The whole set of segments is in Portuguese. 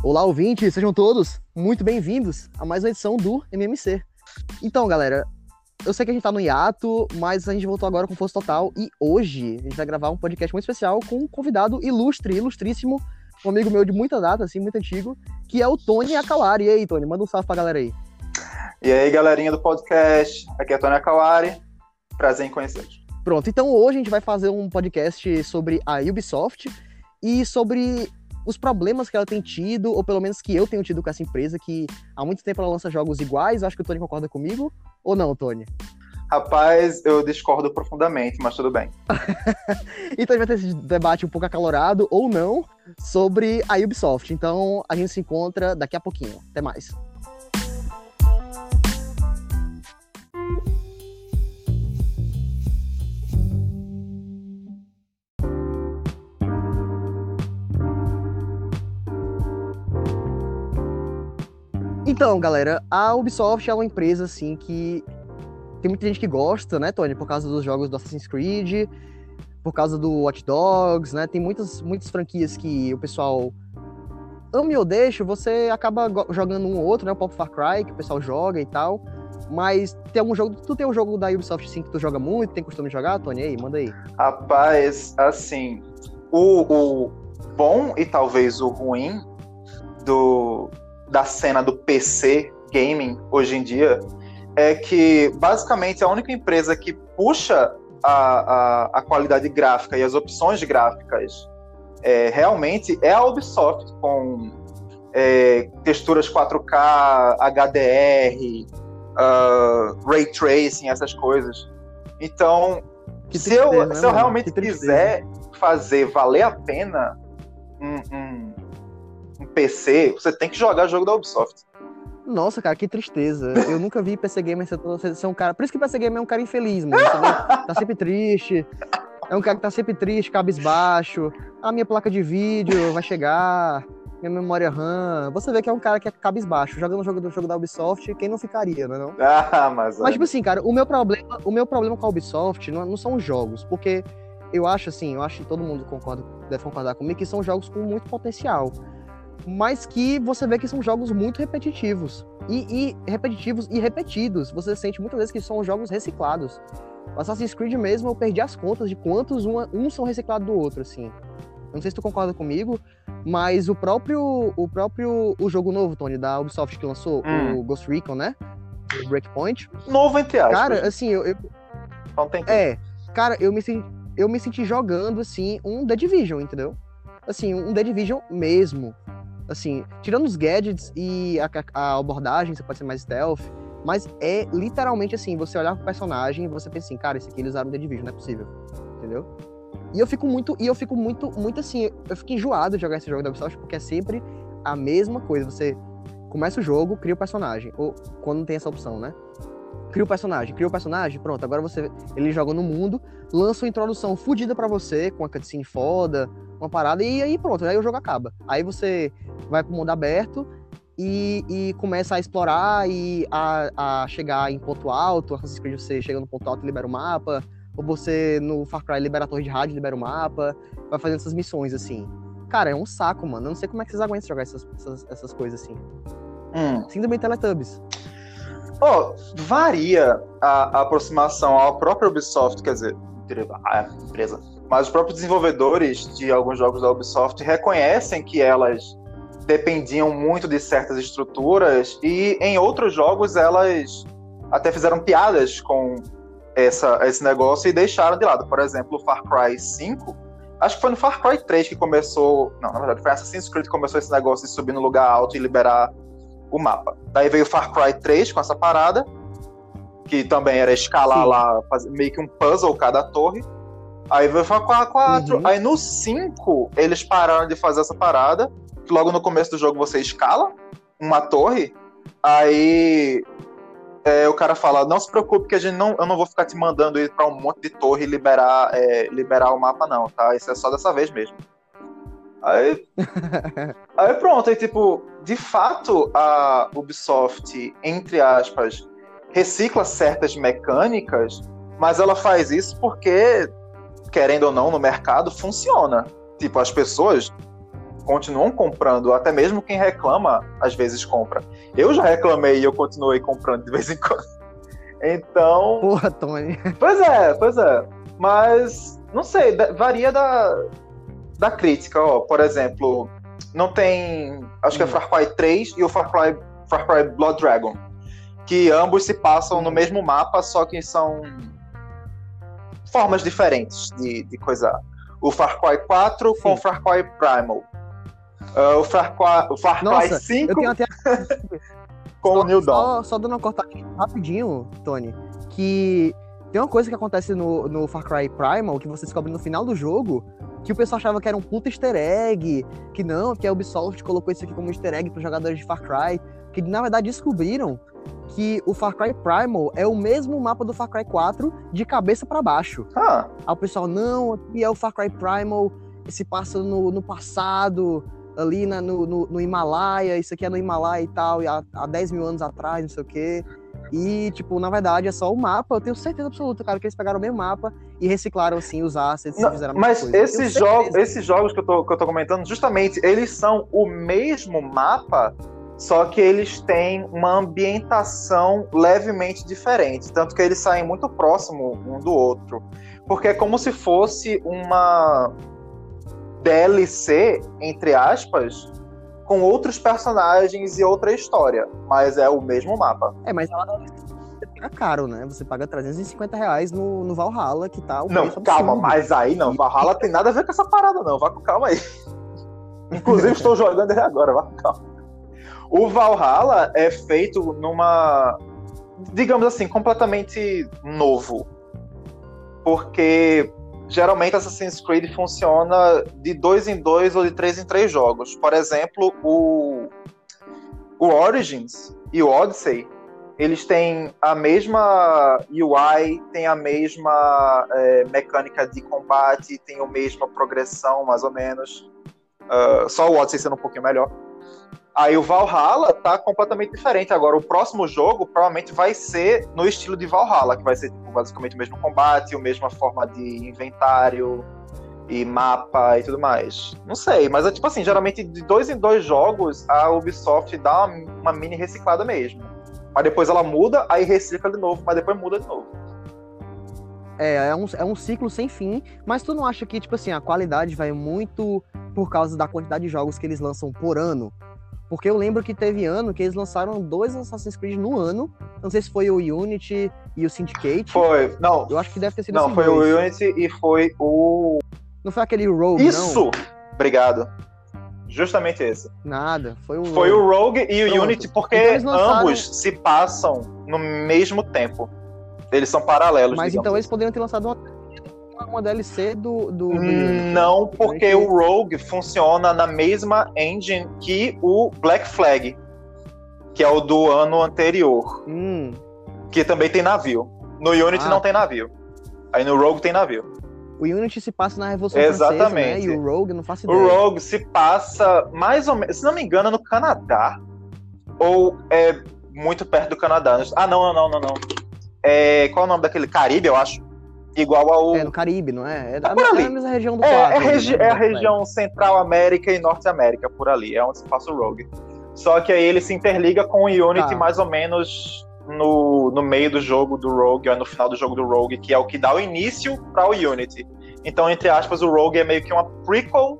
Olá, ouvintes, sejam todos muito bem-vindos a mais uma edição do MMC. Então, galera, eu sei que a gente tá no hiato, mas a gente voltou agora com força total e hoje a gente vai gravar um podcast muito especial com um convidado ilustre, ilustríssimo, um amigo meu de muita data, assim, muito antigo, que é o Tony Akawari. E aí, Tony, manda um salve pra galera aí. E aí, galerinha do podcast, aqui é Tony Akawari, prazer em conhecê-los. Pronto, então hoje a gente vai fazer um podcast sobre a Ubisoft e sobre os problemas que ela tem tido, ou pelo menos que eu tenho tido com essa empresa, que há muito tempo ela lança jogos iguais. Acho que o Tony concorda comigo, ou não, Tony? Rapaz, eu discordo profundamente, mas tudo bem. então a gente vai ter esse debate um pouco acalorado, ou não, sobre a Ubisoft. Então a gente se encontra daqui a pouquinho. Até mais. Então, galera, a Ubisoft é uma empresa assim que tem muita gente que gosta, né, Tony, por causa dos jogos do Assassin's Creed, por causa do Watch Dogs, né? Tem muitas, muitas franquias que o pessoal ama ou deixa, você acaba jogando um ou outro, né? O Pop Far Cry, que o pessoal joga e tal. Mas tem algum jogo. Tu tem um jogo da Ubisoft assim que tu joga muito, tem costume de jogar, Tony? Aí, manda aí. Rapaz, assim, o, o bom e talvez o ruim do, da cena do PC gaming hoje em dia é que basicamente a única empresa que puxa a, a, a qualidade gráfica e as opções gráficas é, realmente é a Ubisoft, com é, texturas 4K, HDR, uh, Ray Tracing, essas coisas. Então, se, eu, né, se eu realmente quiser fazer valer a pena um, um PC, você tem que jogar jogo da Ubisoft. Nossa, cara, que tristeza. Eu nunca vi PC Gamer ser, ser um cara. Por isso que PC Gamer é um cara infeliz, mano. Tá sempre triste. É um cara que tá sempre triste, cabisbaixo. A minha placa de vídeo vai chegar. Minha memória RAM. Você vê que é um cara que é cabisbaixo. Jogando o jogo do jogo da Ubisoft, quem não ficaria, não é não? Ah, mas. Mas, tipo assim, cara, o meu problema, o meu problema com a Ubisoft não, não são os jogos. Porque eu acho assim, eu acho que todo mundo concorda, deve concordar comigo, que são jogos com muito potencial mas que você vê que são jogos muito repetitivos. E, e, repetitivos e repetidos. Você sente muitas vezes que são jogos reciclados. O Assassin's Creed mesmo, eu perdi as contas de quantos um, um são reciclados do outro, assim. não sei se tu concorda comigo, mas o próprio o próprio o jogo novo, Tony, da Ubisoft que lançou, hum. o Ghost Recon, né? O Breakpoint. Novo entre aspas. Cara, assim, eu, eu Não tem É, cara, eu me senti eu me senti jogando assim um The Division, entendeu? Assim, um The Division mesmo assim, tirando os gadgets e a, a, abordagem, você pode ser mais stealth, mas é literalmente assim, você olhar pro personagem e você pensa assim, cara, esse aqui eles usaram The Division, não é possível. Entendeu? E eu fico muito, e eu fico muito, muito assim, eu fico enjoado de jogar esse jogo da Ubisoft porque é sempre a mesma coisa. Você começa o jogo, cria o personagem, ou quando não tem essa opção, né? Cria o personagem, cria o personagem, pronto, agora você ele joga no mundo, lança uma introdução fodida para você, com a cutscene foda, uma parada, e aí pronto, aí o jogo acaba. Aí você vai pro mundo aberto e, e começa a explorar e a, a chegar em ponto alto. Assassin's Creed você chega no ponto alto e libera o mapa. Ou você no Far Cry libera a torre de rádio, libera o mapa. Vai fazendo essas missões assim. Cara, é um saco, mano. Eu não sei como é que vocês aguentam jogar essas, essas, essas coisas assim. Hum. Síndrome Teletubbies. Oh, varia a, a, aproximação à própria Ubisoft, quer dizer, a empresa. Mas os próprios desenvolvedores de alguns jogos da Ubisoft reconhecem que elas dependiam muito de certas estruturas e em outros jogos elas até fizeram piadas com essa, esse negócio e deixaram de lado. Por exemplo, o Far Cry 5, acho que foi no Far Cry 3 que começou, não, na verdade foi Assassin's Creed que começou esse negócio de subir no lugar alto e liberar o mapa. Daí veio o Far Cry 3 com essa parada, que também era escalar Sim. lá, fazer meio que um puzzle cada torre. Aí veio Far Cry 4. Uhum. Aí no 5 eles pararam de fazer essa parada logo no começo do jogo você escala uma torre, aí é, o cara fala, não se preocupe que a gente não, eu não vou ficar te mandando ir para um monte de torre e liberar, é, liberar o mapa não, tá? Isso é só dessa vez mesmo. Aí, aí pronto, aí tipo, de fato a Ubisoft, entre aspas, recicla certas mecânicas, mas ela faz isso porque, querendo ou não, no mercado funciona. Tipo, as pessoas continuam comprando, até mesmo quem reclama, às vezes compra. Eu já reclamei e eu continuei comprando de vez em quando. Então. Porra, Tony. Pois é, pois é. Mas, não sei, varia da, da crítica, ó. Por exemplo, não tem. Acho que é hum. Far Cry 3 e o Far Cry, Far Cry Blood Dragon. Que ambos se passam no hum. mesmo mapa, só que são formas diferentes de, de coisar. O Far Cry 4 Sim. com o Far Cry Primal. Uh, o Far Cry, o Far Nossa, Cry 5 eu tenho até... com só, o New Dawn. Só, só dando uma cortada rapidinho, Tony, que tem uma coisa que acontece no, no Far Cry Primal que você descobre no final do jogo que o pessoal achava que era um puta easter egg, que não, que a Ubisoft colocou isso aqui como easter egg para jogadores de Far Cry, que na verdade descobriram que o Far Cry Primal é o mesmo mapa do Far Cry 4 de cabeça para baixo. Ah. Aí o pessoal, não, aqui é o Far Cry Primal, esse passa no, no passado, ali na, no, no, no, Himalaia, isso aqui é no Himalaia e tal, há, há 10 mil anos atrás, não sei o quê. E, tipo, na verdade é só o mapa, eu tenho certeza absoluta, cara, que eles pegaram o mesmo mapa e reciclaram, assim, os assets não, e fizeram a Mas coisa. esses, jogos, esses jogos que eu, tô, que eu tô comentando, justamente, eles são o mesmo mapa, só que eles têm uma ambientação levemente diferente, tanto que eles saem muito próximo um do outro. Porque é como se fosse uma DLC, entre aspas, com outros personagens e outra história, mas é o mesmo mapa. É, mas ela é caro, né? Você paga 350 reais no, no Valhalla, que tá o Não, calma, mas aí não, Valhalla tem nada a ver com essa parada, não. Vá com calma aí. Inclusive, estou jogando ele agora, vá com calma. O Valhalla é feito numa. Digamos assim, completamente novo. Porque geralmente Assassin's Creed funciona de dois em dois ou de três em três jogos. Por exemplo, o, o Origins e o Odyssey, eles têm a mesma UI, têm a mesma é, mecânica de combate, têm a mesma progressão, mais ou menos. Uh, só o Odyssey sendo um pouquinho melhor. Aí o Valhalla tá completamente diferente. Agora, o próximo jogo provavelmente vai ser no estilo de Valhalla, que vai ser tipo, basicamente o mesmo combate, a mesma forma de inventário e mapa e tudo mais. Não sei, mas é tipo assim, geralmente de dois em dois jogos a Ubisoft dá uma, uma mini reciclada mesmo. Mas depois ela muda, aí recicla de novo, mas depois muda de novo. É, é um, é um ciclo sem fim, mas tu não acha que, tipo assim, a qualidade vai muito por causa da quantidade de jogos que eles lançam por ano? Porque eu lembro que teve ano que eles lançaram dois Assassin's Creed no ano. Não sei se foi o Unity e o Syndicate. Foi, não. Eu acho que deve ter sido Não, foi dois. o Unity e foi o. Não foi aquele Rogue, Isso! Não? Obrigado. Justamente esse. Nada, foi o Rogue. Foi o Rogue e o Pronto. Unity, porque então lançaram... ambos se passam no mesmo tempo. Eles são paralelos. Mas então assim. eles poderiam ter lançado uma uma DLC do. do, do... Não, porque o Rogue funciona na mesma engine que o Black Flag, que é o do ano anterior. Hum. Que também tem navio. No Unity ah. não tem navio. Aí no Rogue tem navio. O Unity se passa na Revolução Exatamente. Francesa, né? E o Rogue, não faço ideia. O Rogue se passa mais ou menos, se não me engano, no Canadá. Ou é muito perto do Canadá. Ah, não, não, não, não. É, qual é o nome daquele? Caribe, eu acho igual ao. É, no Caribe, não é? É, da, é, é a mesma região do é, é, regi né? é a região Central América e Norte América, por ali. É onde se passa o Rogue. Só que aí ele se interliga com o Unity tá. mais ou menos no, no meio do jogo do Rogue, ou no final do jogo do Rogue, que é o que dá o início para o Unity. Então, entre aspas, o Rogue é meio que uma prequel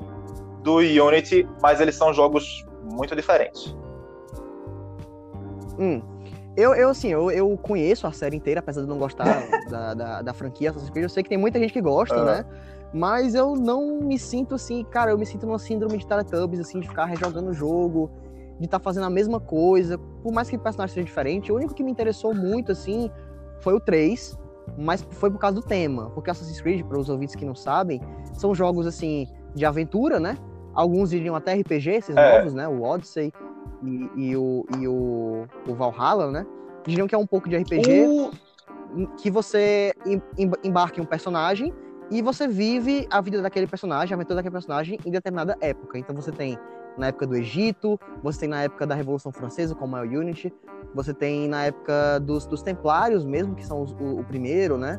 do Unity, mas eles são jogos muito diferentes. Hum. Eu, eu assim, eu, eu conheço a série inteira, apesar de não gostar da, da, da, franquia Assassin's Creed. Eu sei que tem muita gente que gosta, uhum. né? Mas eu não me sinto assim, cara, eu me sinto numa síndrome de Teletubbies, assim, de ficar rejogando o jogo, de estar tá fazendo a mesma coisa. Por mais que o personagem seja diferente, o único que me interessou muito, assim, foi o 3, mas foi por causa do tema. Porque Assassin's Creed, para os ouvintes que não sabem, são jogos, assim, de aventura, né? Alguns diriam até RPG, esses é. novos, né? O Odyssey e, e, o, e o, o Valhalla, né? Diriam que é um pouco de RPG, uh. que você embarca em um personagem e você vive a vida daquele personagem, a aventura daquele personagem em determinada época. Então você tem na época do Egito, você tem na época da Revolução Francesa, como é o Unity, você tem na época dos, dos Templários mesmo, que são os, o, o, primeiro, né?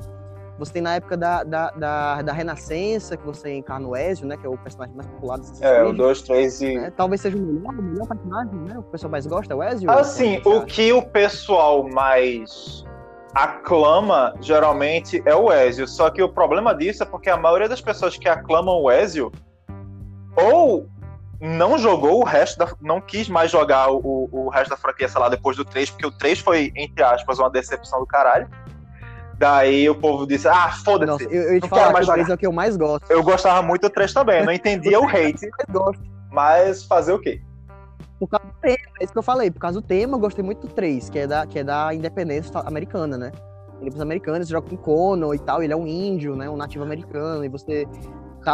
Você tem na época da, da, da, da Renascença, que você encarna o Ezio, né? Que é o personagem mais popular Assassin's É, o Creed. 2, 3 e. né? Talvez seja o melhor, o melhor personagem, né? O pessoal mais gosta é o Ezio. Assim, o que o pessoal mais aclama geralmente é o Ezio. Só que o problema disso é porque a maioria das pessoas que aclamam o Ezio ou não jogou o resto da. não quis mais jogar o, o resto da franquia, sei lá, depois do 3, porque o 3 foi, entre aspas, uma decepção do caralho. Daí o povo disse, ah, foda-se. eu, eu te não falar quero que mais o 3 jogar. é o que eu mais gosto. Eu gostava muito do 3 também, não entendia o hate, Eu gosto. mas fazer o quê? Por causa do tema, é isso que eu falei. Por causa do tema, eu gostei muito do 3, que é da, que é da independência americana, né? É pros americanos, você joga com Conan e tal, ele é um índio, né? Um nativo americano, e você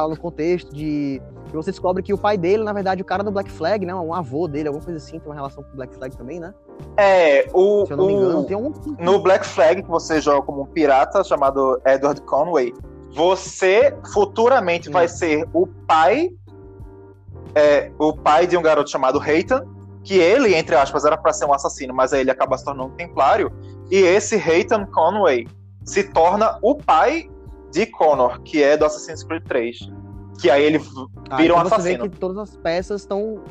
lá no contexto de. E você descobre que o pai dele, na verdade, o cara do Black Flag, né? Um avô dele, alguma coisa assim, tem uma relação com o Black Flag também, né? É, o. Se eu não me o- engano, tem um. no Black Flag, que você joga como um pirata chamado Edward Conway, você futuramente vai ser o pai é, o pai de um garoto chamado Reitan, que ele, entre aspas, era para ser um assassino, mas aí ele acaba se tornando um templário, e esse Reitan Conway se torna o pai de Connor, que é do Assassin's Creed 3. Que aí ele Ah, vira um então você assassino. vê que todas as peças estão.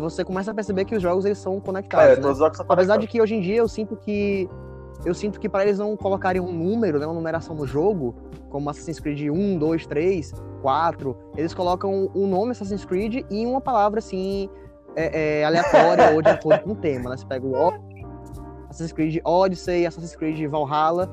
Você começa a perceber que os jogos eles são conectados. É, né? todos os jogos são Apesar conectados. de que hoje em dia eu sinto que eu sinto que para eles não colocarem um número, né, uma numeração no jogo, como Assassin's Creed 1, 2, 3, 4, eles colocam um nome Assassin's Creed e uma palavra assim é, é, aleatória ou de acordo com o tema, né? Você pega o Assassin's Creed Odyssey, Assassin's Creed Valhalla,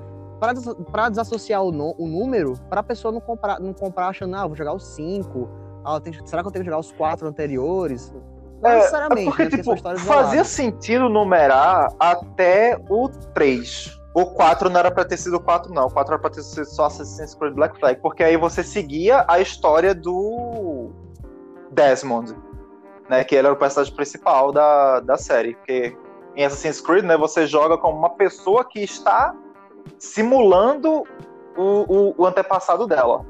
para des para desassociar o, no- o número, para a pessoa não comprar, não comprar achando, ah, vou jogar os 5, ah, tenho- será que eu tenho que jogar os 4 anteriores? Não É, necessariamente, Porque, né? tipo, fazia sentido numerar até o 3. O 4 não era pra ter sido o 4, não. O 4 era pra ter sido só Assassin's Creed Black Flag. Porque aí você seguia a história do Desmond, né? Que ele era o personagem principal da, da série. Porque em Assassin's Creed, né, você joga como uma pessoa que está simulando o, o, o antepassado dela.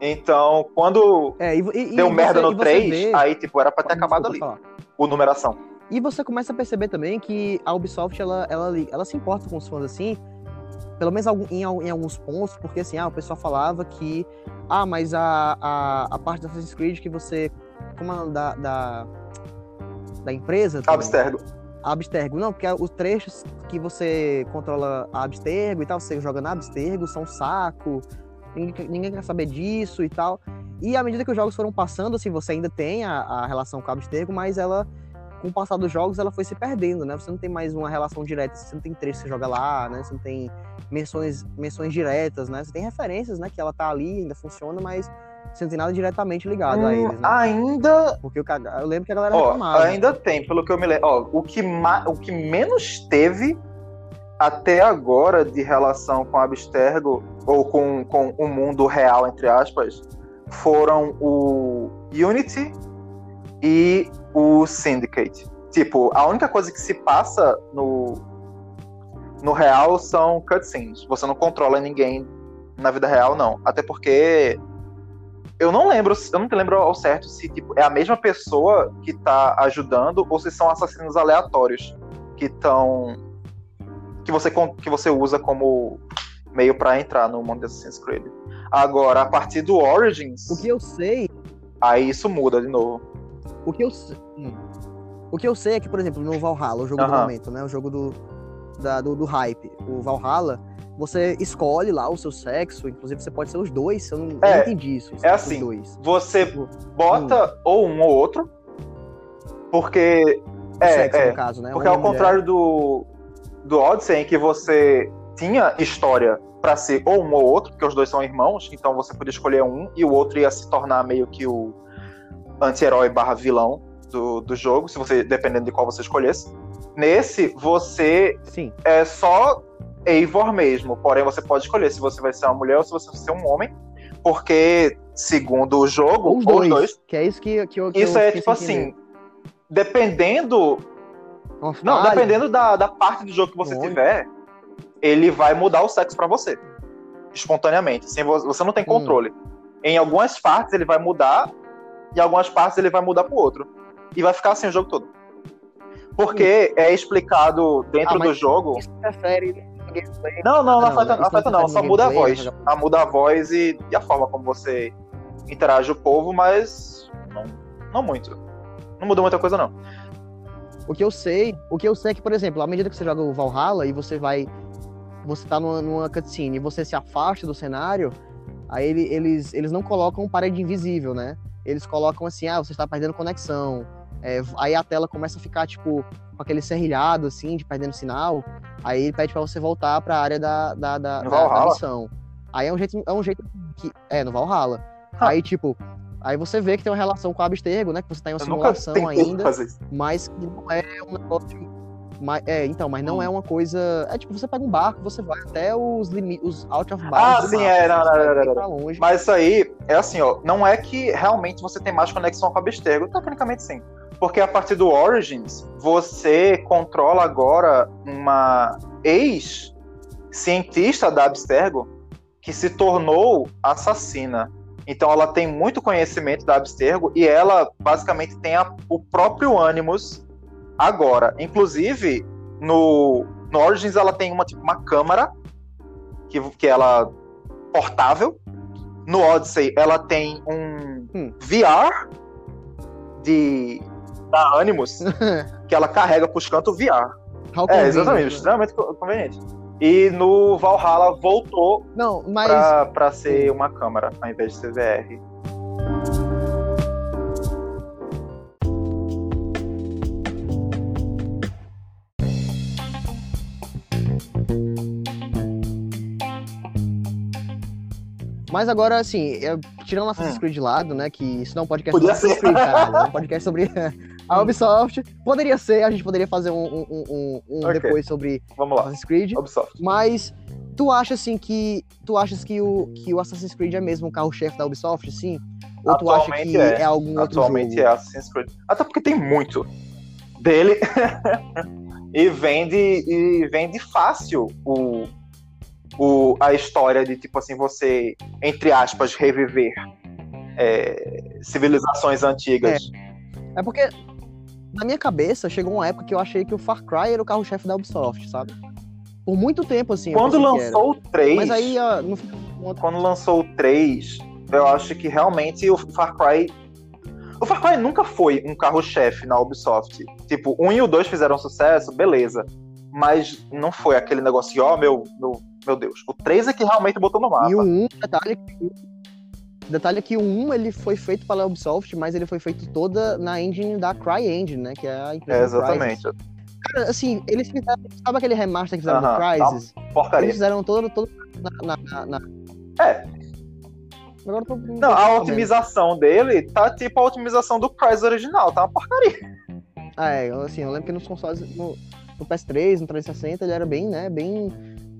Então, quando É, e, e- deu e merda você- no e você 3, vê- aí, tipo, era pra ter Desculpa, acabado ali, falar. o numeração. E você começa a perceber também que a Ubisoft, ela, ela, ela se importa com os fãs assim, pelo menos em, em alguns pontos, porque assim, ah, o pessoal falava que, ah, mas a, a, a parte da Assassin's Creed que você, como é o nome da, da, da empresa? também? Abstergo. Não, porque os trechos que você controla Abstergo e tal, você joga na Abstergo, são saco, ninguém, ninguém quer saber disso e tal. E à medida que os jogos foram passando, assim, você ainda tem a, a relação com Abstergo, mas ela, com o passar dos jogos, ela foi se perdendo, né? Você não tem mais uma relação direta, você não tem trecho que você joga lá, né? Você não tem menções, menções diretas, né? Você tem referências, né? Que ela tá ali, ainda funciona, mas você não tem nada diretamente ligado a Hum, eles, né? Ainda. Porque eu, eu lembro que a galera Ó, reclamava. ainda tem, pelo que eu me lembro. Ó, o que, ma- o que menos teve até agora de relação com Abstergo, ou com, com o mundo real, entre aspas, foram o Unity e o Syndicate. Tipo, a única coisa que se passa no, no real são cutscenes. Você não controla ninguém na vida real, não. Até porque eu não lembro, eu não te lembro ao certo se tipo, é a mesma pessoa que tá ajudando ou se são assassinos aleatórios que estão que você que você usa como meio pra entrar no mundo de Assassin's Creed. Agora, a partir do Origins, O que eu sei aí isso muda de novo. O que eu hum. O que eu sei é que, por exemplo, no Valhalla, o jogo do momento, né? O jogo do, da- do, do hype, o Valhalla, você escolhe lá o seu sexo, inclusive você pode ser os dois, eu não, É, entendi isso. é assim. Dois. Você Tipo, bota ou um ou outro, porque o é, sexo, é, no caso, né? Porque ao contrário do, do Odyssey, em que você tinha história pra ser ou um ou outro, porque os dois são irmãos, então você podia escolher um e o outro ia se tornar meio que o anti-herói barra vilão do, do jogo, se você dependendo de qual você escolhesse. Nesse, você Sim. é só Eivor mesmo, porém você pode escolher se você vai ser uma mulher ou se você vai ser um homem, porque segundo o jogo, os dois, dois, Que é isso que, que eu. que isso eu é tipo sem assim, dependendo entender. Uma não, dependendo da, da parte do jogo que você tiver, ele vai mudar o sexo pra você. Espontaneamente. Sem vo- você não tem Hum. controle. Em algumas partes ele vai mudar, e em algumas partes ele vai mudar pro outro. E vai ficar assim o jogo todo. Porque é explicado dentro Ah, do jogo. Isso prefere gameplay. Não, não, não não, afeta, não afeta não, só muda a gameplay, voz. né? Ah, muda a voz e, e a forma como você interage o povo, mas não, não muito. Não muda muita coisa, não. O que eu sei, o que eu sei é que, por exemplo, à medida que você joga o Valhalla e você vai. Você tá numa, numa cutscene e você se afasta do cenário, aí ele- eles, eles não colocam parede invisível, né? Eles colocam assim, ah, você está perdendo conexão. É, aí a tela começa a ficar, tipo, com aquele serrilhado, assim, de perdendo sinal. Aí ele pede pra você voltar pra área da, da, da, da- da missão. Aí é um jeito, é um jeito que. É, no Valhalla. Ah. Aí, tipo, aí você vê que tem uma relação com o Abstergo, né? Que você tá em uma Eu simulação ainda mas que não é um negócio. Mas, é, então, mas Hum. não é uma coisa. É tipo, você pega um barco, você vai até os limites, os out of bounds. Ah, sim, mapa, é, não, não, não, não, pra longe. Mas isso aí é assim, ó. Não é que realmente você tem mais conexão com a Abstergo. Tecnicamente, sim. Porque a partir do Origins, você controla agora uma ex-cientista da Abstergo que se tornou assassina. Então ela tem muito conhecimento da Abstergo e ela basicamente tem a- o próprio Animus agora. Inclusive, no, no Origins ela tem uma, tipo, uma câmera que, que ela portável. No Odyssey ela tem um Hum. VR de da Animus que ela carrega pros cantos VR. How É, exatamente, né? extremamente co- conveniente. E no Valhalla voltou Não, mas. pra, pra ser uma câmera, ao invés de ser VR. Mas agora, assim, eu- tirando Assassin's Hum. Creed de lado, né? Que isso não é um podcast Podia sobre Assassin's. Creed, caralho. É um podcast sobre a Ubisoft. Poderia ser, a gente poderia fazer um, um, um- um Ok. depois sobre Vamos lá, Assassin's Creed. Ubisoft. Mas tu acha assim que. Tu achas que o, que o Assassin's Creed é mesmo o carro-chefe da Ubisoft, sim? Ou tu acha Atualmente que é. é, algum outro Atualmente jogo? é Assassin's Creed. Até porque tem muito dele. e vende e vende fácil o, o, a história de, tipo assim, você, entre aspas, reviver é, civilizações antigas. É porque, na minha cabeça, chegou uma época que eu achei que o Far Cry era o carro-chefe da Ubisoft, sabe? Por muito tempo, assim. eu Quando lançou o 3, Mas aí, no quando lançou o 3, eu acho que realmente o Far Cry. O Far Cry nunca foi um carro-chefe na Ubisoft. Tipo, 1 e o 2 fizeram sucesso, beleza. Mas não foi aquele negócio, ó, meu, meu, meu Deus. O 3 é que realmente botou no mapa. E o 1, detalhe que. Detalhe é que o 1 ele foi feito pela Ubisoft, mas ele foi feito toda na engine da CryEngine, né? Que é a empresa É, exatamente. Cara, assim, eles fizeram. Sabe aquele remaster que fizeram Aham, do Crysis? Porcaria. Eles fizeram todo. todo na, na, na- É. Agora tô. Não, a otimização dele tá tipo a otimização do Crysis original, tá uma porcaria. Ah, é, assim, eu lembro que nos consoles, no, no PS3, no 360, ele era bem, né, bem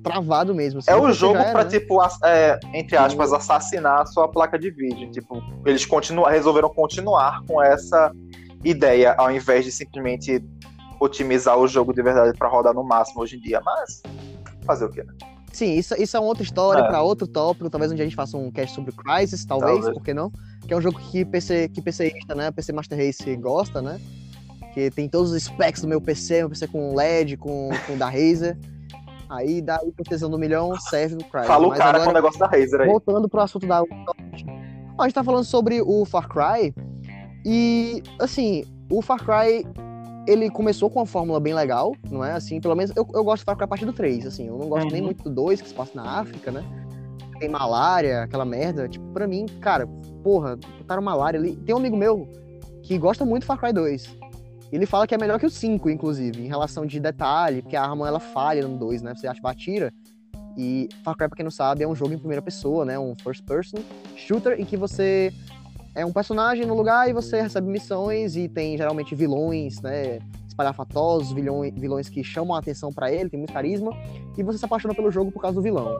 travado mesmo. assim, É o jogo era, pra, né? tipo, é, entre aspas, assassinar a sua placa de vídeo. Tipo, eles continua, resolveram continuar com essa ideia, ao invés de simplesmente otimizar o jogo de verdade pra rodar no máximo hoje em dia. Mas, fazer o quê, né? Sim, isso, isso é uma outra história É. pra outro tópico. Talvez um dia a gente faça um cast sobre Crysis, talvez, Talvez. por que não? Que é um jogo que PC, que PCista, né? PC Master Race gosta, né? Que tem todos os specs do meu PC, meu PC com LED, com, com da Razer. Aí dá o PCzão do milhão, serve o Crysis. Fala o cara agora- com o negócio da Razer aí. Voltando pro assunto da Ubisoft. A gente tá falando sobre o Far Cry. E, assim, o Far Cry, ele começou com uma fórmula bem legal, não é? Assim, pelo menos eu, eu gosto do Far Cry a partir do 3, assim. Eu não gosto nem Uhum. muito do 2, que se passa na África, né? Tem malária, aquela merda. Tipo, pra mim, cara, porra, botaram malária ali. Tem um amigo meu que gosta muito do Far Cry 2. Ele fala que é melhor que o 5, inclusive, em relação de detalhe, porque a arma ela falha no 2, né? Você ativa atira. E Far Cry, pra quem não sabe, é um jogo em primeira pessoa, né? Um first person shooter em que você é um personagem no lugar e você recebe missões e tem geralmente vilões, né? Espalhafatosos, vilões, vilões que chamam a atenção pra ele, tem muito carisma, e você se apaixona pelo jogo por causa do vilão.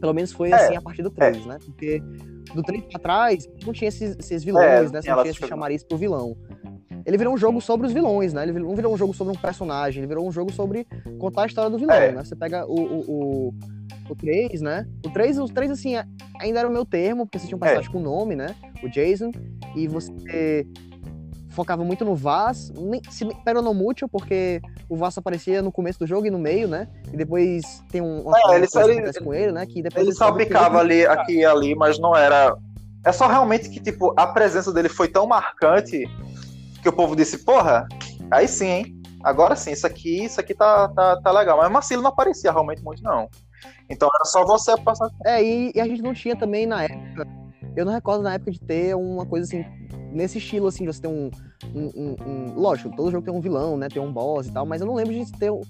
Pelo menos foi É, assim a partir do 3, né? Porque do 3 pra trás não tinha esses, esses vilões, É, né? Você não tinha esse esses chamariz pro vilão. Ele virou um jogo sobre os vilões, né? Ele virou- não virou um jogo sobre um personagem, ele virou um jogo sobre contar a história do vilão, É. né? Você pega o, o, o, o 3, né? O 3, os 3, assim, é- ainda era o meu termo, porque você tinha um personagem com nome, né? O Jason, e você focava muito no Vaz, nem, se, pero não muito, porque o Vaz aparecia no começo do jogo e no meio, né? E depois tem um uma É, ele só- ele- acontece com ele, né? Que depois Ele só picava ele- ali, aqui e ali, mas não era. É só realmente que, tipo, a presença dele foi tão marcante que o povo disse, porra, aí sim, hein? Agora sim, isso aqui, isso aqui tá, tá, tá legal. Mas Marcelo não aparecia realmente muito, não. Então era só você passar. É, e, e a gente não tinha também na época. Eu não recordo na época de ter uma coisa assim, nesse estilo, assim, de você ter um. um, um- um- lógico, todo jogo tem um vilão, né? Tem um boss e tal, mas eu não lembro de ter um,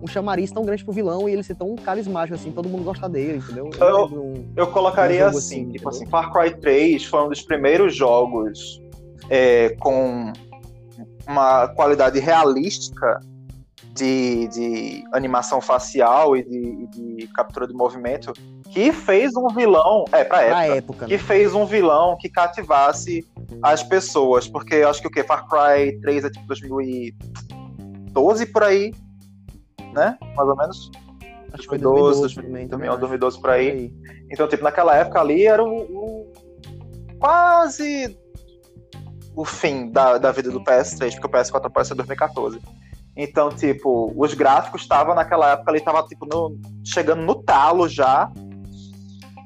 um chamariz tão grande pro vilão e ele ser tão carismático, assim, todo mundo gostar dele, entendeu? Eu, Eu- um- Eu colocaria Um assim, assim, tipo entendeu? assim, Far Cry 3 foi um dos primeiros jogos é, com uma qualidade realística de, de animação facial e de, de captura de movimento que fez um vilão, é, pra época, pra época. que né? fez um vilão que cativasse as pessoas, porque eu acho que o que Far Cry 3 é tipo 2012 por aí, né? Mais ou menos. Acho que foi 2012, 2012 também. também acho. 2012 por aí. Então, tipo, naquela época ali era o, o- quase o fim da, da vida do PS3, porque o PS4 apareceu em 2014. Então, tipo, os gráficos estavam naquela época ali, tava tipo no- chegando no talo já.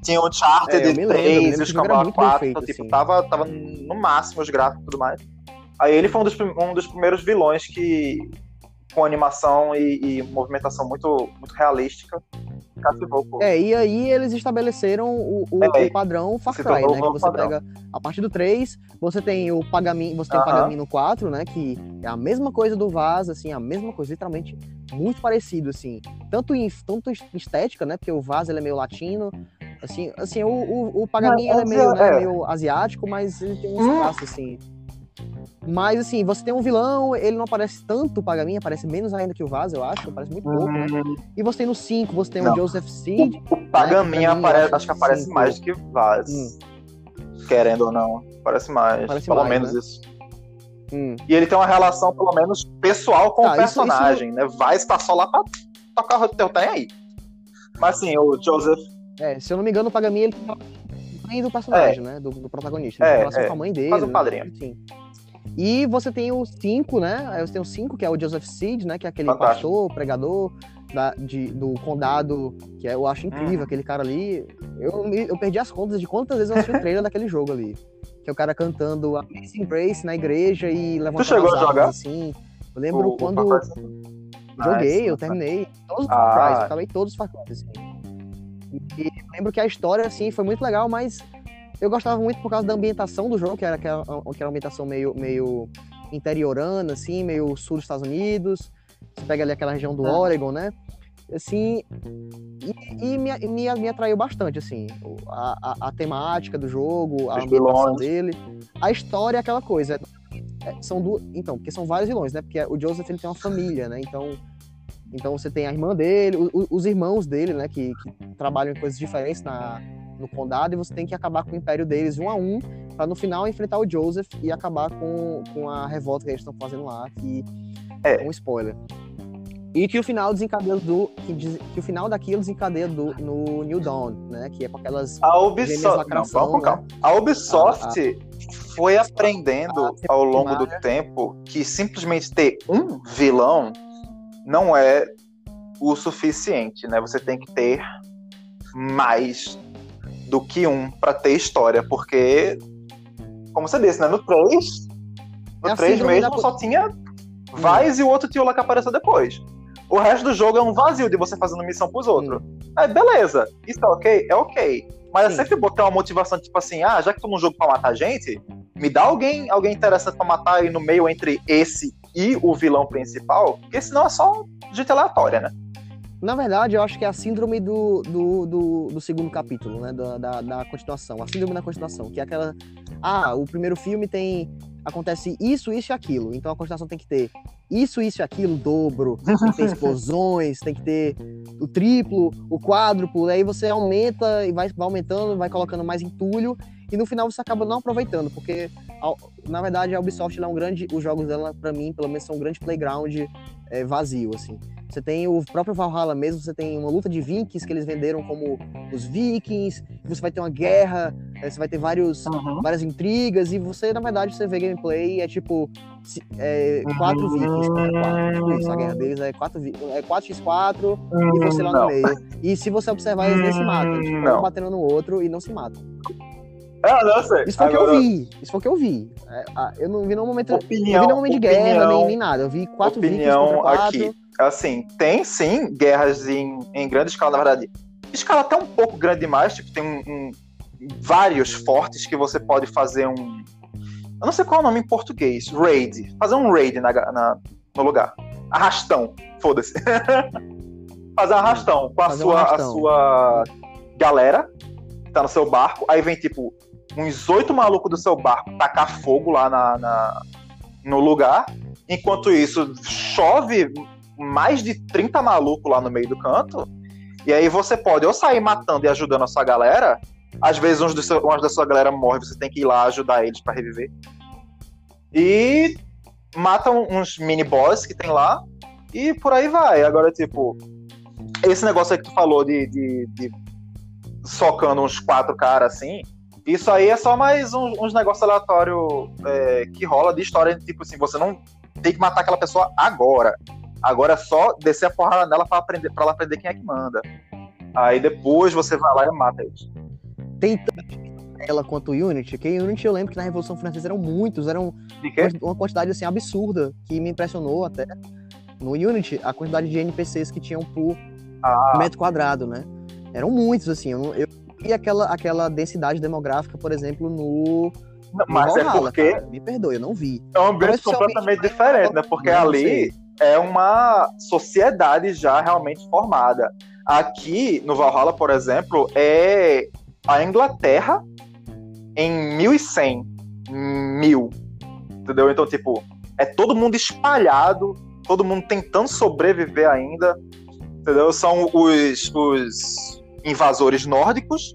Tinha o É, lembro, eu me 3 lembro e os Cambau muito bem 4, feito, então, tipo, assim. tava, tava no máximo os gráficos e tudo mais. Aí ele foi um dos, um dos primeiros vilões que, com animação e, e movimentação muito, muito realística, cativou o. É, e aí eles estabeleceram o, o- É, o padrão Far Cry, né? o Que você padrão. pega a partir do 3, você tem o Pagamin, você tem o Aham. Pagamin no 4, né? Que é a mesma coisa do Vaz, assim, a mesma coisa, literalmente muito parecido, assim. Tanto em, tanto em estética, né? Porque o Vaz ele é meio latino. Assim, assim o, o, o Pagamin ele é meio, é. né, meio asiático, mas ele tem uns Hum. traços, assim. Mas assim, você tem um vilão, ele não aparece tanto o Pagamin, aparece menos ainda que o Vaz, eu acho, aparece muito pouco, né? E você tem no 5, você tem Não. o Joseph Seed, O Pagamin pra mim, eu aparece, acho acho que aparece sim, mais do que Vaz. Hum. Querendo ou não. Parece mais. Parece pelo mais, menos né? isso. Hum. E ele tem uma relação, pelo menos, pessoal com Tá, o isso- personagem, né? Vaz tá só lá pra tocar o teu tem aí. Mas assim, o Joseph. É, se eu não me engano, o Pagami ele tem mãe do personagem, né? Do, do protagonista. Ele É, tem relação é. com a mãe dele. Faz um né? padrinho. Enfim. E você tem o 5, né? Você tem o 5, que é o Joseph Seed, né? Que é aquele Fantástico. pastor, pregador da, de, do condado, que eu acho incrível, Uhum. aquele cara ali. Eu, eu perdi as contas de quantas vezes eu assisti o trailer daquele jogo ali. Que é o cara cantando Amazing Grace na igreja e levantando chegou as a jogar? assim. Eu lembro o- o quando Cry. joguei, Nice. eu terminei todos os Ah. Far Cry, eu acabei todos os Far Cry, assim. E lembro que a história, assim, foi muito legal, mas eu gostava muito por causa da ambientação do jogo, que era aquela, que era uma ambientação meio, meio interiorana, assim, meio sul dos Estados Unidos. Você pega ali aquela região do Ah. Oregon, né? Assim, e, e me, me, me atraiu bastante, assim, a, a, a temática do jogo, a Os ambientação vilões. dele. A história é aquela coisa. é, são duas, então, porque são vários vilões, né? Porque o Joseph ele tem uma família, né? Então, então você tem a irmã dele, o- os irmãos dele, né? Que, que trabalham em coisas diferentes na, no condado e você tem que acabar com o império deles um a um para no final enfrentar o Joseph e acabar com, com a revolta que eles estão fazendo lá, que É. é um spoiler. E que o final desencadeia do. Que, diz- que o final daquilo desencadeia do, no New Dawn, né? Que é com aquelas. A Ubisoft. Não, com né? calma. A Ubisoft foi aprendendo a- ao longo do tempo que simplesmente ter um vilão não é o suficiente, né? Você tem que ter mais do que um pra ter história, porque, como você disse, né? No 3, no É a 3 síndrome mesmo da- só tinha Vaz e o outro tio lá que apareceu depois. O resto do jogo é um vazio de você fazendo missão pros outros. Aí, beleza. Isso é ok? É ok. Mas é Sim. sempre botar uma motivação, tipo assim, ah, já que tô num jogo pra matar gente, me dá alguém, alguém interessante pra matar aí no meio entre esse e o vilão principal, porque senão é só gente aleatória, né? Na verdade, eu acho que é a síndrome do, do, do, do segundo capítulo, né? Da, da, da continuação. A síndrome da continuação, que é aquela. Ah, o primeiro filme tem. Acontece isso, isso e aquilo. Então a continuação tem que ter isso, isso e aquilo, dobro. Tem que ter explosões, tem que ter o triplo, o quádruplo. Aí você aumenta e vai, vai aumentando, vai colocando mais entulho. E no final você acaba não aproveitando, porque na verdade a Ubisoft é um grande. Os jogos dela, pra mim, pelo menos, são um grande playground é, vazio, assim. Você tem o próprio Valhalla mesmo, você tem uma luta de vikings que eles venderam como os vikings, você vai ter uma guerra É, você vai ter vários, Uhum. várias intrigas e você, na verdade, você vê gameplay é tipo é, 4 vikings contra 4. Isso, a guerra deles é 4, vi- é 4x4 e você lá no Não. meio. E se você observar, eles nem se matam. Tipo, Não. um batendo no outro e não se matam. Ah, não sei. Isso foi o que eu vi. Isso foi o que eu vi. É, eu não vi nenhum momento. Opinião, vi nenhum momento de guerra, opinião, nem, nem nada. Eu vi 4 vikings opinião contra 4. aqui. Assim, tem sim guerras em, em grande escala, na verdade. Escala até um pouco grande demais, tipo, tem um, um- vários fortes que você pode fazer um. Eu não sei qual é o nome em português. Raid. Fazer um raid na, na- no lugar. Arrastão. Foda-se. fazer um arrastão com a Fazer um sua, arrastão. a sua galera que tá no seu barco. Aí vem, tipo, uns oito malucos do seu barco tacar fogo lá na, na- no lugar. Enquanto isso, chove mais de 30 malucos lá no meio do canto. E aí você pode ou sair matando e ajudando a sua galera. Às vezes uns, do seu, umas da sua galera morre, você tem que ir lá ajudar eles pra reviver. E matam uns mini boss que tem lá. E por aí vai. Agora, tipo, esse negócio aí que tu falou de, de, de socando uns quatro caras assim. Isso aí é só mais uns, uns negócios aleatórios é, que rola de história. Tipo assim, você não tem que matar aquela pessoa agora. Agora é só descer a porrada nela pra, aprender, pra ela aprender quem é que manda. Aí depois você vai lá e mata eles. Tem tanto ela quanto o Unity, que Unity eu lembro que na Revolução Francesa eram muitos, eram uma quantidade assim absurda, que me impressionou até. No Unity, a quantidade de NPCs que tinham por Ah, metro quadrado, né? Eram muitos, assim. Eu, não- eu vi aquela, aquela densidade demográfica, por exemplo, no. no mas é Valhalla, porque cara. Me perdoe, eu não vi. é um ambiente completamente diferente, né? Porque não ali é uma sociedade já realmente formada. Aqui no Valhalla, por exemplo, é a Inglaterra em 1100, mil, entendeu? Então, tipo, é todo mundo espalhado, todo mundo tentando sobreviver ainda, entendeu? São os, os invasores nórdicos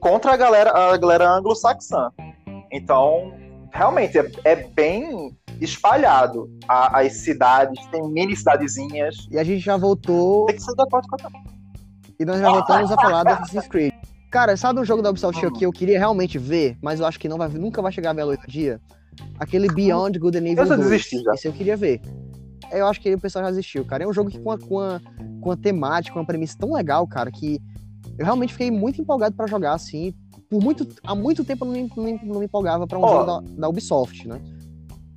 contra a galera, a galera anglo-saxã. Então, realmente, é, é bem espalhado. A- as cidades, tem mini cidadezinhas. E a gente já voltou Tem que ser da parte com a e nós já voltamos a falar do Assassin's Creed. Cara, sabe um jogo da Ubisoft Hum. que eu queria realmente ver, mas eu acho que não vai, nunca vai chegar a ver a luz do dia? Aquele Beyond Good and Evil Eu já 2. desisti já. Esse eu queria ver. Eu acho que o pessoal já desistiu, cara. É um jogo que com a, com a, com a temática, com a premissa tão legal, cara, que eu realmente fiquei muito empolgado pra jogar, assim. Por muito, há muito tempo eu não me, não me, não me empolgava pra um Ó. jogo da, da Ubisoft, né?